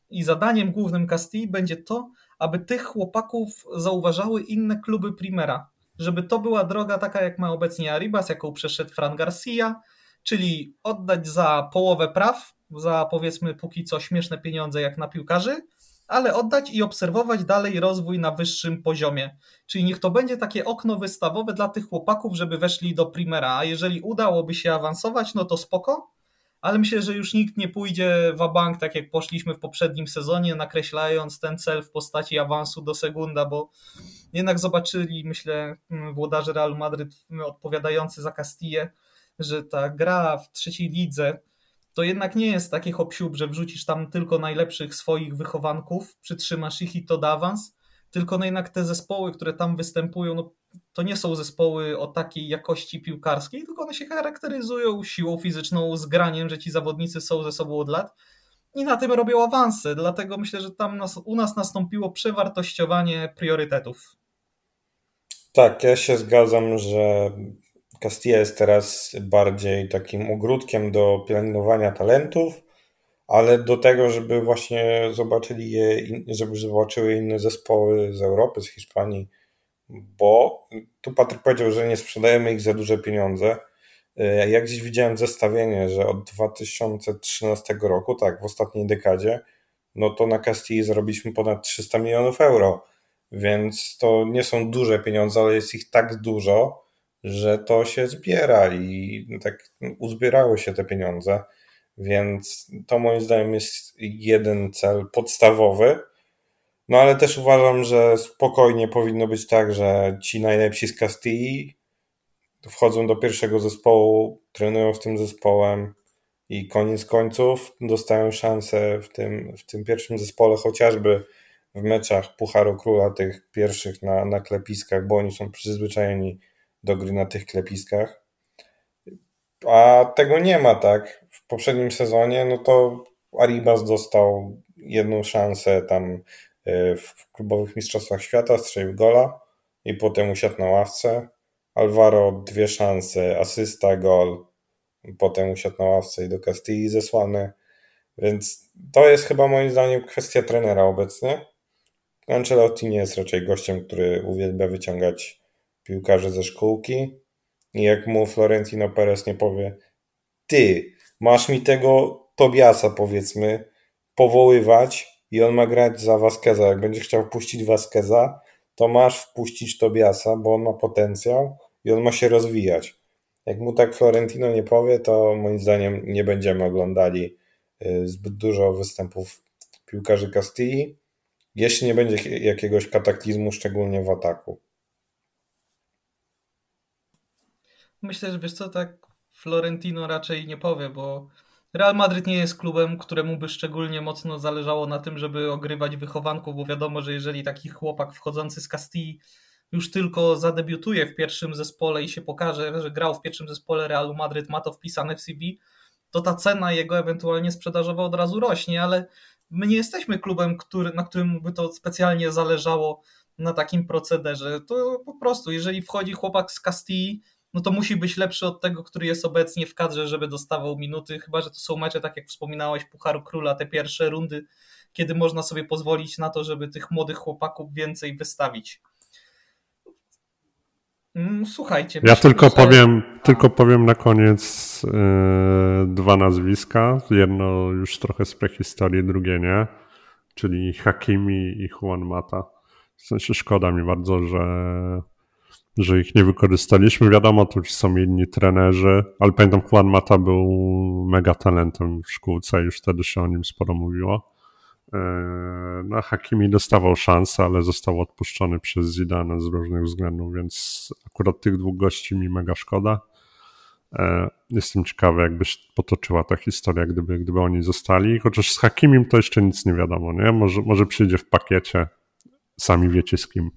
I zadaniem głównym Castilli będzie to, aby tych chłopaków zauważały inne kluby Primera żeby to była droga taka, jak ma obecnie Aribas, jaką przeszedł Fran Garcia, czyli oddać za połowę praw, za powiedzmy póki co śmieszne pieniądze jak na piłkarzy, ale oddać i obserwować dalej rozwój na wyższym poziomie. Czyli niech to będzie takie okno wystawowe dla tych chłopaków, żeby weszli do primera, a jeżeli udałoby się awansować, no to spoko, ale myślę, że już nikt nie pójdzie w bank tak jak poszliśmy w poprzednim sezonie, nakreślając ten cel w postaci awansu do Segunda, bo jednak zobaczyli, myślę, włodarze Real Madryt odpowiadający za Castille, że ta gra w trzeciej lidze to jednak nie jest taki hop że wrzucisz tam tylko najlepszych swoich wychowanków, przytrzymasz ich i to da awans, tylko no jednak te zespoły, które tam występują, no, to nie są zespoły o takiej jakości piłkarskiej, tylko one się charakteryzują siłą fizyczną, zgraniem, że ci zawodnicy są ze sobą od lat i na tym robią awanse. Dlatego myślę, że tam nas, u nas nastąpiło przewartościowanie priorytetów. Tak, ja się zgadzam, że Castilla jest teraz bardziej takim ogródkiem do pielęgnowania talentów, ale do tego, żeby właśnie zobaczyli je, żeby zobaczyły inne zespoły z Europy, z Hiszpanii, bo tu Patryk powiedział, że nie sprzedajemy ich za duże pieniądze. E, ja gdzieś widziałem zestawienie, że od 2013 roku, tak, w ostatniej dekadzie, no to na Castilli zarobiliśmy ponad 300 milionów euro, więc to nie są duże pieniądze, ale jest ich tak dużo, że to się zbiera i tak uzbierały się te pieniądze, więc to moim zdaniem jest jeden cel podstawowy, no ale też uważam, że spokojnie powinno być tak, że ci najlepsi z Castilli wchodzą do pierwszego zespołu, trenują z tym zespołem i koniec końców dostają szansę w tym, w tym pierwszym zespole, chociażby w meczach Pucharu Króla tych pierwszych na, na klepiskach, bo oni są przyzwyczajeni do gry na tych klepiskach. A tego nie ma, tak? W poprzednim sezonie, no to Aribas dostał jedną szansę tam e, w klubowych mistrzostwach świata, strzelił gola i potem usiadł na ławce. Alvaro dwie szanse, asysta, gol. potem usiadł na ławce i do Castilli zesłany, więc to jest chyba moim zdaniem kwestia trenera obecnie. Ancelotti nie jest raczej gościem, który uwielbia wyciągać piłkarzy ze szkółki i jak mu Florentino Perez nie powie ty, masz mi tego Tobiasa powiedzmy powoływać i on ma grać za Vasqueza. Jak będziesz chciał puścić Vasqueza, to masz wpuścić Tobiasa, bo on ma potencjał i on ma się rozwijać. Jak mu tak Florentino nie powie, to moim zdaniem nie będziemy oglądali y, zbyt dużo występów piłkarzy Castilli, jeśli nie będzie jakiegoś kataklizmu, szczególnie w ataku. Myślę, że wiesz co, tak Florentino raczej nie powie, bo Real Madryt nie jest klubem, któremu by szczególnie mocno zależało na tym, żeby ogrywać wychowanków, bo wiadomo, że jeżeli taki chłopak wchodzący z Castilli już tylko zadebiutuje w pierwszym zespole i się pokaże, że grał w pierwszym zespole Realu Madryt, ma to wpisane w CV, to ta cena jego ewentualnie sprzedażowa od razu rośnie, ale my nie jesteśmy klubem, który, na którym by to specjalnie zależało na takim procederze. To po prostu, jeżeli wchodzi chłopak z Castilli, no to musi być lepszy od tego, który jest obecnie w kadrze, żeby dostawał minuty, chyba że to są mecze, tak jak wspominałeś, Pucharu Króla, te pierwsze rundy, kiedy można sobie pozwolić na to, żeby tych młodych chłopaków więcej wystawić. Mm, słuchajcie. Ja tylko powiem, tylko powiem na koniec yy, dwa nazwiska. Jedno już trochę z prehistorii, drugie nie. Czyli Hakimi i Juan Mata. W sensie szkoda mi bardzo, że że ich nie wykorzystaliśmy. Wiadomo, tu są inni trenerzy, ale pamiętam, Juan Mata był mega talentem w szkółce, już wtedy się o nim sporo mówiło. E, no, Hakimi dostawał szansę, ale został odpuszczony przez Zidane z różnych względów, więc akurat tych dwóch gości mi mega szkoda. E, jestem ciekawy, jakby się potoczyła ta historia, gdyby, gdyby oni zostali. Chociaż z Hakimim to jeszcze nic nie wiadomo, nie? Może, może przyjdzie w pakiecie, sami wiecie z kim.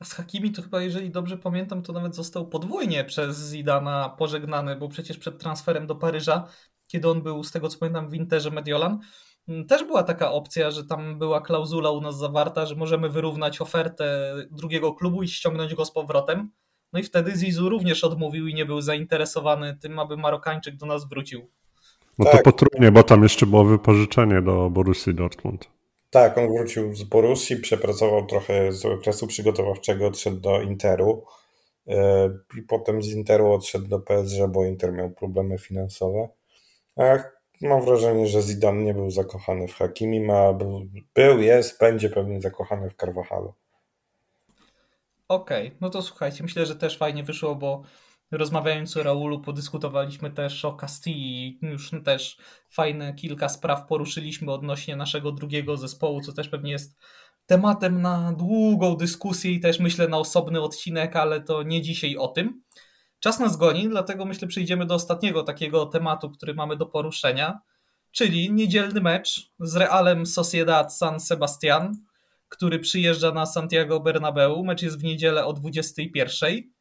A z Hakimi to chyba, jeżeli dobrze pamiętam, to nawet został podwójnie przez Zidana pożegnany, bo przecież przed transferem do Paryża, kiedy on był, z tego co pamiętam, w Interze Mediolan, mm, też była taka opcja, że tam była klauzula u nas zawarta, że możemy wyrównać ofertę drugiego klubu i ściągnąć go z powrotem. No i wtedy Zizu również odmówił i nie był zainteresowany tym, aby Marokańczyk do nas wrócił. No tak. to potrójnie, bo tam jeszcze było wypożyczenie do Borussii Dortmund. Tak, on wrócił z Borussii, przepracował trochę z okresu przygotowawczego, odszedł do Interu e, i potem z Interu odszedł do PSG, bo Inter miał problemy finansowe. A mam wrażenie, że Zidane nie był zakochany w Hakimi, ma, był, jest, będzie pewnie zakochany w Carvajalu. Okej, okay, no to słuchajcie, myślę, że też fajnie wyszło, bo Rozmawiając o Raulu, podyskutowaliśmy też o Castilli, już też fajne kilka spraw poruszyliśmy odnośnie naszego drugiego zespołu, co też pewnie jest tematem na długą dyskusję i też myślę na osobny odcinek, ale to nie dzisiaj o tym. Czas nas goni, dlatego myślę przejdziemy do ostatniego takiego tematu, który mamy do poruszenia, czyli niedzielny mecz z Realem Sociedad San Sebastian, który przyjeżdża na Santiago Bernabeu. Mecz jest w niedzielę o 21.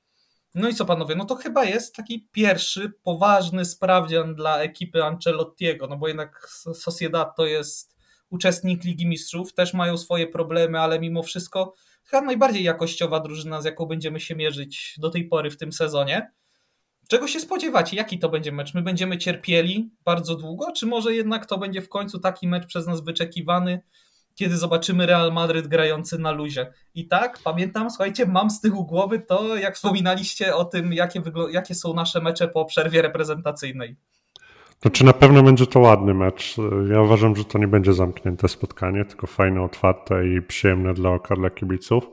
No i co panowie, no to chyba jest taki pierwszy poważny sprawdzian dla ekipy Ancelottiego, no bo jednak Sociedad to jest uczestnik Ligi Mistrzów, też mają swoje problemy, ale mimo wszystko chyba najbardziej jakościowa drużyna, z jaką będziemy się mierzyć do tej pory w tym sezonie. Czego się spodziewacie? Jaki to będzie mecz? My będziemy cierpieli bardzo długo, czy może jednak to będzie w końcu taki mecz przez nas wyczekiwany, kiedy zobaczymy Real Madryt grający na luzie. I tak, pamiętam, słuchajcie, mam z tyłu głowy to, jak wspominaliście o tym, jakie, jakie są nasze mecze po przerwie reprezentacyjnej. To czy na pewno będzie to ładny mecz? Ja uważam, że to nie będzie zamknięte spotkanie, tylko fajne, otwarte i przyjemne dla oka, dla kibiców.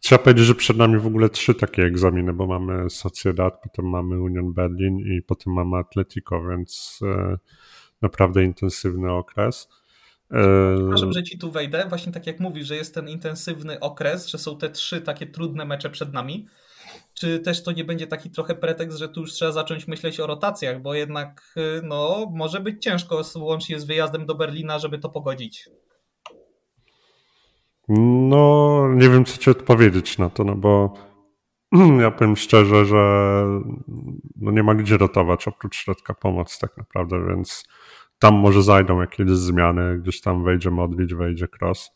Trzeba powiedzieć, że przed nami w ogóle trzy takie egzaminy, bo mamy Sociedad, potem mamy Union Berlin i potem mamy Atletico, więc e, naprawdę intensywny okres. Przepraszam, że ci tu wejdę. Właśnie tak jak mówisz, że jest ten intensywny okres, że są te trzy takie trudne mecze przed nami. Czy też to nie będzie taki trochę pretekst, że tu już trzeba zacząć myśleć o rotacjach, bo jednak y, no, może być ciężko łącznie z wyjazdem do Berlina, żeby to pogodzić. No, nie wiem, co ci odpowiedzieć na to, no bo <clears throat> ja powiem szczerze, że no nie ma gdzie rotować oprócz środka pomocy tak naprawdę, więc tam może zajdą jakieś zmiany, gdzieś tam wejdzie Modric, wejdzie Cross.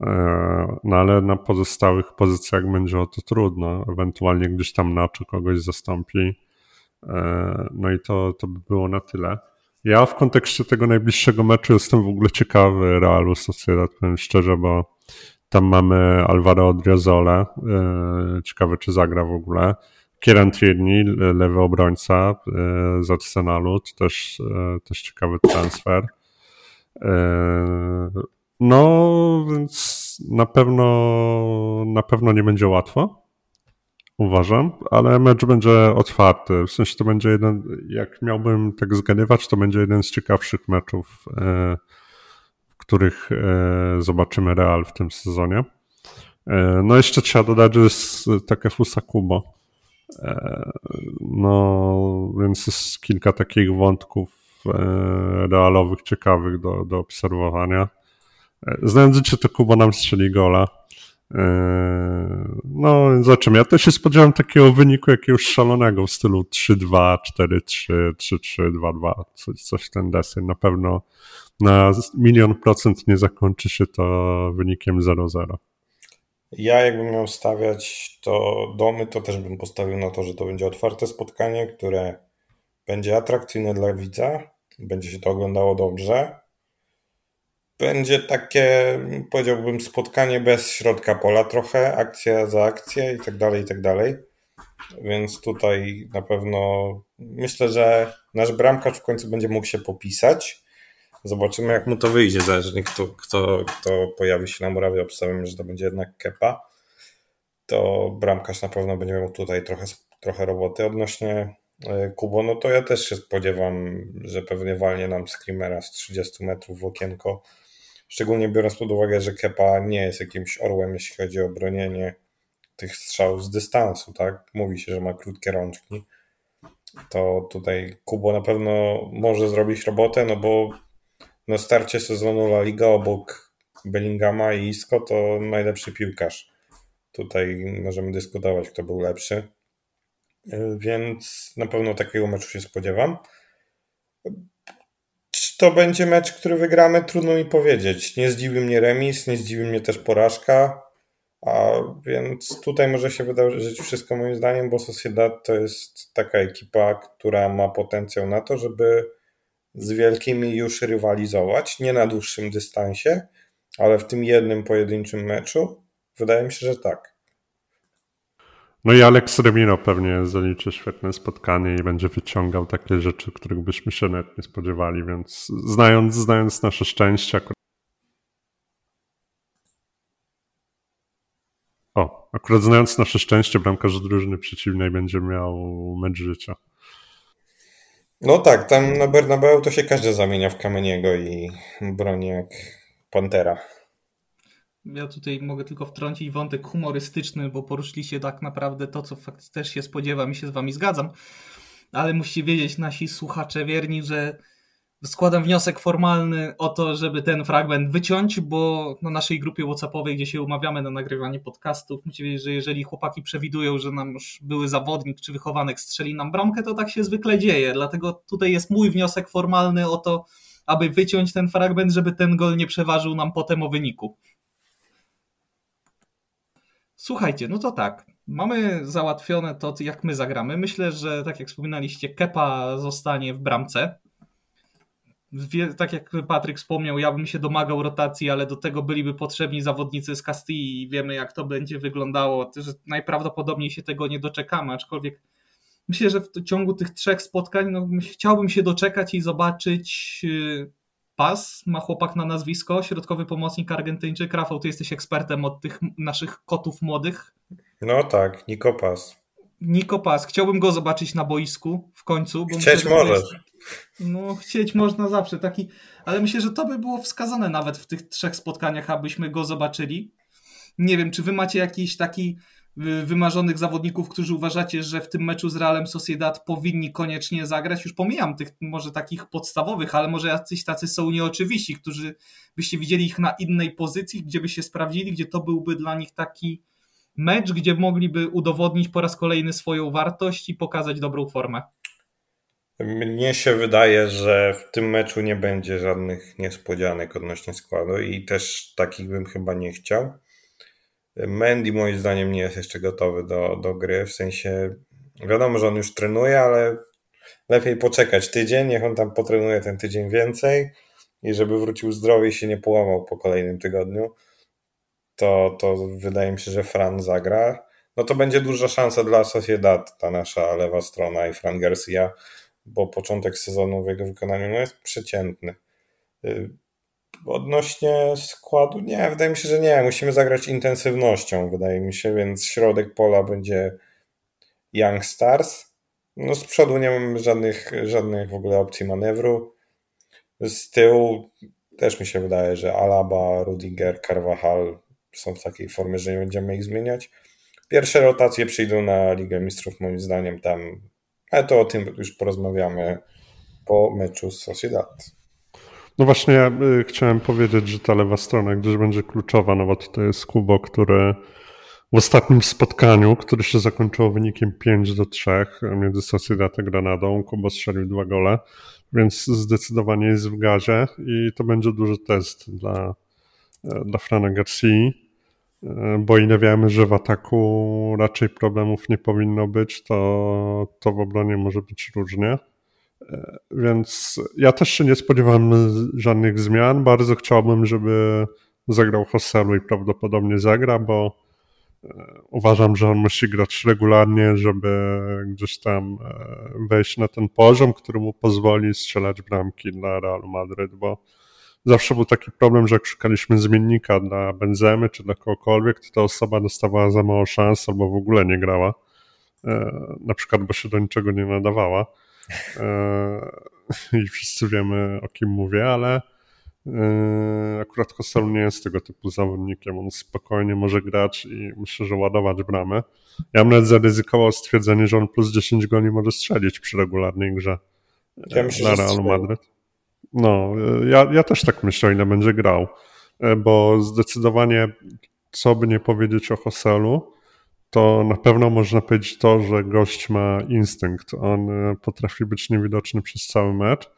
E, no ale na pozostałych pozycjach będzie o to trudno. Ewentualnie gdzieś tam Nacho kogoś zastąpi. No i to, to by było na tyle. Ja w kontekście tego najbliższego meczu jestem w ogóle ciekawy Realu Sociedad, powiem szczerze, bo tam mamy Alvaro Odriozole, ciekawe czy zagra w ogóle. Kieran Tierney, lewy obrońca z Arsenalu, to też, też ciekawy transfer. No, więc na pewno, na pewno nie będzie łatwo, uważam, ale mecz będzie otwarty. W sensie to będzie jeden, jak miałbym tak zgadywać, to będzie jeden z ciekawszych meczów, e, w których e, zobaczymy Real w tym sezonie. E, no jeszcze trzeba dodać, że jest takie Fusa Kubo. No, więc jest kilka takich wątków realowych, ciekawych do, do obserwowania. Znając życie, to Kuba nam strzeli gola. Eee, no, zobaczymy. Ja też się spodziewam takiego wyniku jakiegoś szalonego w stylu 3-2, 4-3, 3-3, 2-2, coś, coś ten deseń. Na pewno na milion procent nie zakończy się to wynikiem 0-0. Ja jakbym miał stawiać to domy, to też bym postawił na to, że to będzie otwarte spotkanie, które będzie atrakcyjne dla widza, będzie się to oglądało dobrze będzie takie, powiedziałbym, spotkanie bez środka pola trochę, akcja za akcję i tak dalej, i tak dalej. Więc tutaj na pewno myślę, że nasz bramkarz w końcu będzie mógł się popisać. Zobaczymy, jak mu to wyjdzie, zależnie kto, kto, kto pojawi się na murawie. Obstawiamy, że to będzie jednak Kepa. To bramkarz na pewno będzie miał tutaj trochę, trochę roboty. Odnośnie e, Kubo, no to ja też się spodziewam, że pewnie walnie nam screamera z 30 metrów w okienko Szczególnie biorąc pod uwagę, że Kepa nie jest jakimś orłem, jeśli chodzi o bronienie tych strzałów z dystansu, tak? Mówi się, że ma krótkie rączki. To tutaj Kubo na pewno może zrobić robotę, no bo na starcie sezonu La Liga obok Bellingama i Isco to najlepszy piłkarz. Tutaj możemy dyskutować, kto był lepszy. Więc na pewno takiego meczu się spodziewam to będzie mecz, który wygramy, trudno mi powiedzieć. Nie zdziwi mnie remis, nie zdziwi mnie też porażka, a więc tutaj może się wydarzyć wszystko moim zdaniem, bo Sociedad to jest taka ekipa, która ma potencjał na to, żeby z wielkimi już rywalizować, nie na dłuższym dystansie, ale w tym jednym pojedynczym meczu wydaje mi się, że tak. No i Alex Remino pewnie zaliczy świetne spotkanie i będzie wyciągał takie rzeczy, których byśmy się nawet nie spodziewali, więc znając, znając nasze szczęście. O, akurat znając nasze szczęście, bramkarz drużyny przeciwnej będzie miał mecz życia. No tak, tam na Bernabeu to się każdy zamienia w Kameniego i broni jak Pantera. Ja tutaj mogę tylko wtrącić wątek humorystyczny, bo poruszyliście tak naprawdę to, co też się spodziewam i się z wami zgadzam. Ale musicie wiedzieć, nasi słuchacze wierni, że składam wniosek formalny o to, żeby ten fragment wyciąć, bo na naszej grupie WhatsAppowej, gdzie się umawiamy na nagrywanie podcastów, musicie wiedzieć, że jeżeli chłopaki przewidują, że nam już były zawodnik czy wychowanek strzeli nam bramkę, to tak się zwykle dzieje. Dlatego tutaj jest mój wniosek formalny o to, aby wyciąć ten fragment, żeby ten gol nie przeważył nam potem o wyniku. Słuchajcie, no to tak. Mamy załatwione to, jak my zagramy. Myślę, że tak jak wspominaliście, Kepa zostanie w bramce. Tak jak Patryk wspomniał, ja bym się domagał rotacji, ale do tego byliby potrzebni zawodnicy z Castilli i wiemy, jak to będzie wyglądało. Że najprawdopodobniej się tego nie doczekamy, aczkolwiek myślę, że w ciągu tych trzech spotkań no, chciałbym się doczekać i zobaczyć y, Pas ma chłopak na nazwisko, środkowy pomocnik Argentyńczyk. Rafał, ty jesteś ekspertem od tych naszych kotów młodych. No tak, Niko Pas. Niko Pas. Chciałbym go zobaczyć na boisku w końcu. Bo chcieć możesz. Jest... No, chcieć można zawsze. Taki... Ale myślę, że to by było wskazane nawet w tych trzech spotkaniach, abyśmy go zobaczyli. Nie wiem, czy wy macie jakiś taki wymarzonych zawodników, którzy uważacie, że w tym meczu z Realem Sociedad powinni koniecznie zagrać? Już pomijam tych może takich podstawowych, ale może jacyś tacy są nieoczywiści, którzy byście widzieli ich na innej pozycji, gdzie by się sprawdzili, gdzie to byłby dla nich taki mecz, gdzie mogliby udowodnić po raz kolejny swoją wartość i pokazać dobrą formę. Mnie się wydaje, że w tym meczu nie będzie żadnych niespodzianek odnośnie składu i też takich bym chyba nie chciał. Mendy moim zdaniem nie jest jeszcze gotowy do, do gry, w sensie wiadomo, że on już trenuje, ale lepiej poczekać tydzień, niech on tam potrenuje ten tydzień więcej i żeby wrócił zdrowy i się nie połamał po kolejnym tygodniu, to, to wydaje mi się, że Fran zagra. No to będzie duża szansa dla Sociedad, ta nasza lewa strona i Fran Garcia, bo początek sezonu w jego wykonaniu no jest przeciętny. Y, odnośnie składu, nie, wydaje mi się, że nie. Musimy zagrać intensywnością, wydaje mi się, więc środek pola będzie Young Stars. No z przodu nie mamy żadnych, żadnych w ogóle opcji manewru. Z tyłu też mi się wydaje, że Alaba, Rudiger, Carvajal są w takiej formie, że nie będziemy ich zmieniać. Pierwsze rotacje przyjdą na Ligę Mistrzów, moim zdaniem tam, ale to o tym już porozmawiamy po meczu z Sociedad. No właśnie, ja y, chciałem powiedzieć, że ta lewa strona gdzieś będzie kluczowa, no bo tutaj jest Kubo, który w ostatnim spotkaniu, które się zakończyło wynikiem 5 do 3 między Sociedad a Granadą, Kubo strzelił dwa gole, więc zdecydowanie jest w gazie i to będzie duży test dla, e, dla Frana Garcia, bo ile wiemy, że w ataku raczej problemów nie powinno być, to, to w obronie może być różnie. E, więc ja też się nie spodziewam żadnych zmian. Bardzo chciałbym, żeby zagrał Hoselu i prawdopodobnie zagra, bo uważam, że on musi grać regularnie, żeby gdzieś tam e, wejść na ten poziom, który mu pozwoli strzelać bramki dla Realu Madryt, bo zawsze był taki problem, że jak szukaliśmy zmiennika dla Benzemy czy dla kogokolwiek, to ta osoba dostawała za mało szans albo w ogóle nie grała. E, na przykład, bo się do niczego nie nadawała. E, I wszyscy wiemy, o kim mówię, ale Yy, akurat Costello nie jest tego typu zawodnikiem. On spokojnie może grać i myślę, że ładować bramę. Ja bym nawet zaryzykował stwierdzenie, że on plus 10 goli może strzelić przy regularnej grze ja myślę, na Realu Madryt. No, ja, ja też tak myślę, ile będzie grał, e, bo zdecydowanie, co by nie powiedzieć o Hoselu, to na pewno można powiedzieć to, że gość ma instynkt. On e, potrafi być niewidoczny przez cały mecz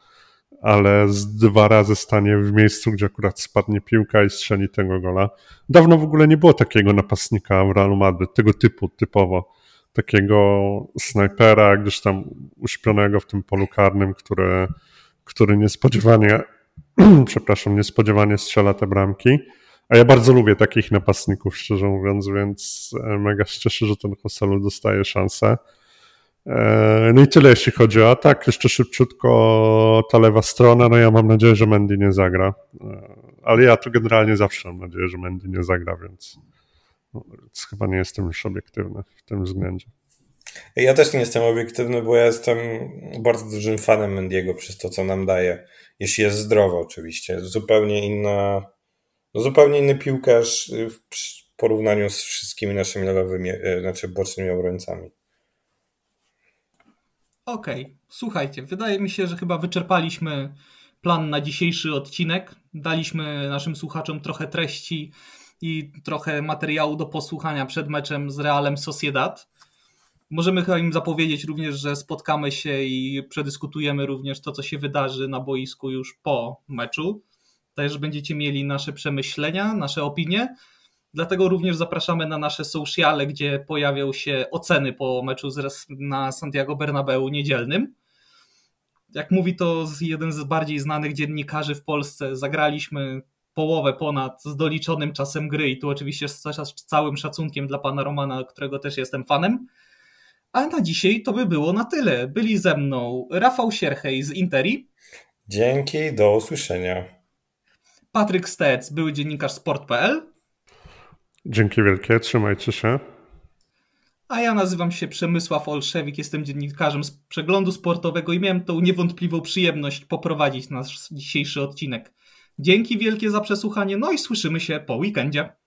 ale z dwa razy stanie w miejscu, gdzie akurat spadnie piłka i strzeli tego gola. Dawno w ogóle nie było takiego napastnika w Realu Madryt, tego typu, typowo. Takiego snajpera, gdzieś tam uśpionego w tym polu karnym, który, który niespodziewanie, <clears throat> przepraszam, niespodziewanie strzela te bramki. A ja bardzo lubię takich napastników, szczerze mówiąc, więc e, mega się cieszę, że ten Hoselu dostaje szansę. E, no i tyle, jeśli chodzi o atak. Jeszcze szybciutko ta lewa strona. No ja mam nadzieję, że Mendy nie zagra. E, ale ja tu generalnie zawsze mam nadzieję, że Mendy nie zagra, więc, no, więc chyba nie jestem już obiektywny w tym względzie. Ja też nie jestem obiektywny, bo ja jestem bardzo dużym fanem Mendiego przez to, co nam daje. Jeśli jest zdrowy, oczywiście. Zupełnie inna, no zupełnie inny piłkarz w porównaniu z wszystkimi naszymi lewowymi, e, znaczy bocznymi obrońcami. Okej, okay. słuchajcie, wydaje mi się, że chyba wyczerpaliśmy plan na dzisiejszy odcinek. Daliśmy naszym słuchaczom trochę treści i trochę materiału do posłuchania przed meczem z Realem Sociedad. Możemy chyba im zapowiedzieć również, że spotkamy się i przedyskutujemy również to, co się wydarzy na boisku już po meczu. Też będziecie mieli nasze przemyślenia, nasze opinie. Dlatego również zapraszamy na nasze sociale, gdzie pojawią się oceny po meczu na Santiago Bernabeu niedzielnym. Jak mówi to jeden z bardziej znanych dziennikarzy w Polsce, zagraliśmy połowę ponad z doliczonym czasem gry i tu oczywiście z całym szacunkiem dla pana Romana, którego też jestem fanem. A na dzisiaj to by było na tyle. Byli ze mną Rafał Sierchej z Interi. Dzięki, do usłyszenia. Patryk Stec, były dziennikarz sport.pl. Dzięki wielkie, trzymajcie się. A ja nazywam się Przemysław Olszewik, jestem dziennikarzem z przeglądu sportowego i miałem tą niewątpliwą przyjemność poprowadzić nasz dzisiejszy odcinek. Dzięki wielkie za przesłuchanie, no i słyszymy się po weekendzie.